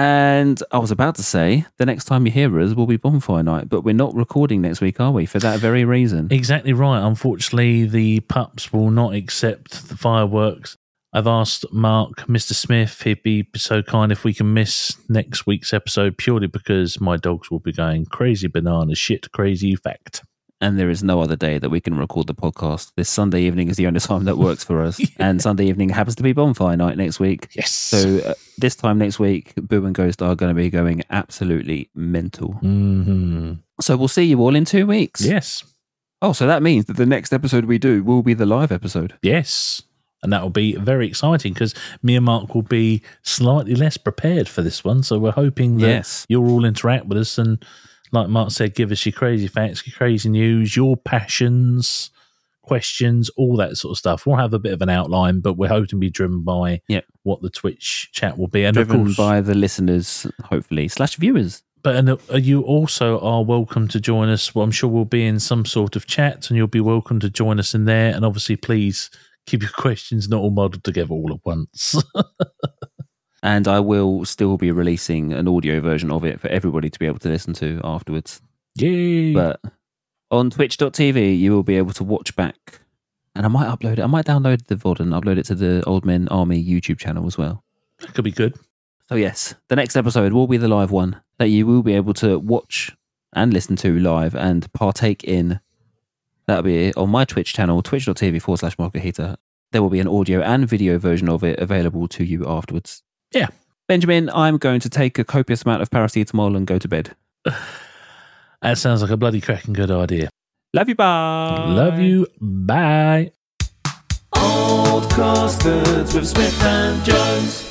And I was about to say, the next time you hear us will be bonfire night, but we're not recording next week, are we? For that very reason. Exactly right. Unfortunately, the pups will not accept the fireworks. I've asked Mark, Mr. Smith, he'd be so kind if we can miss next week's episode purely because my dogs will be going crazy banana shit, crazy fact. And there is no other day that we can record the podcast. This Sunday evening is the only time that works for us, and Sunday evening happens to be bonfire night next week. Yes. So uh, this time next week, Boo and Ghost are going to be going absolutely mental. hmm So we'll see you all in two weeks. Yes. Oh, so that means that the next episode we do will be the live episode. Yes. And that will be very exciting because me and Mark will be slightly less prepared for this one. So we're hoping that Yes. you'll all interact with us and, like Mark said, give us your crazy facts, your crazy news, your passions, questions, all that sort of stuff. We'll have a bit of an outline, but we're hoping to be driven by Yep. what the Twitch chat will be. And Driven course, by the listeners, hopefully, slash viewers. but and, uh, you also are welcome to join us. Well, I'm sure we'll be in some sort of chat, and you'll be welcome to join us in there. And obviously, please keep your questions not all muddled together all at once. And I will still be releasing an audio version of it for everybody to be able to listen to afterwards. Yay! But on twitch.tv, you will be able to watch back. And I might upload it. I might download the VOD and upload it to the Old Men Army YouTube channel as well. that could be good. So, yes, the next episode will be the live one that you will be able to watch and listen to live and partake in. That'll be on my Twitch channel, twitch.tv forward slash Margarita. There will be an audio and video version of it available to you afterwards. Yeah. Benjamin, I'm going to take a copious amount of paracetamol and go to bed. That sounds like a bloody cracking good idea. Love you, bye. Love you. Bye. Old Castards with Smith and Jones.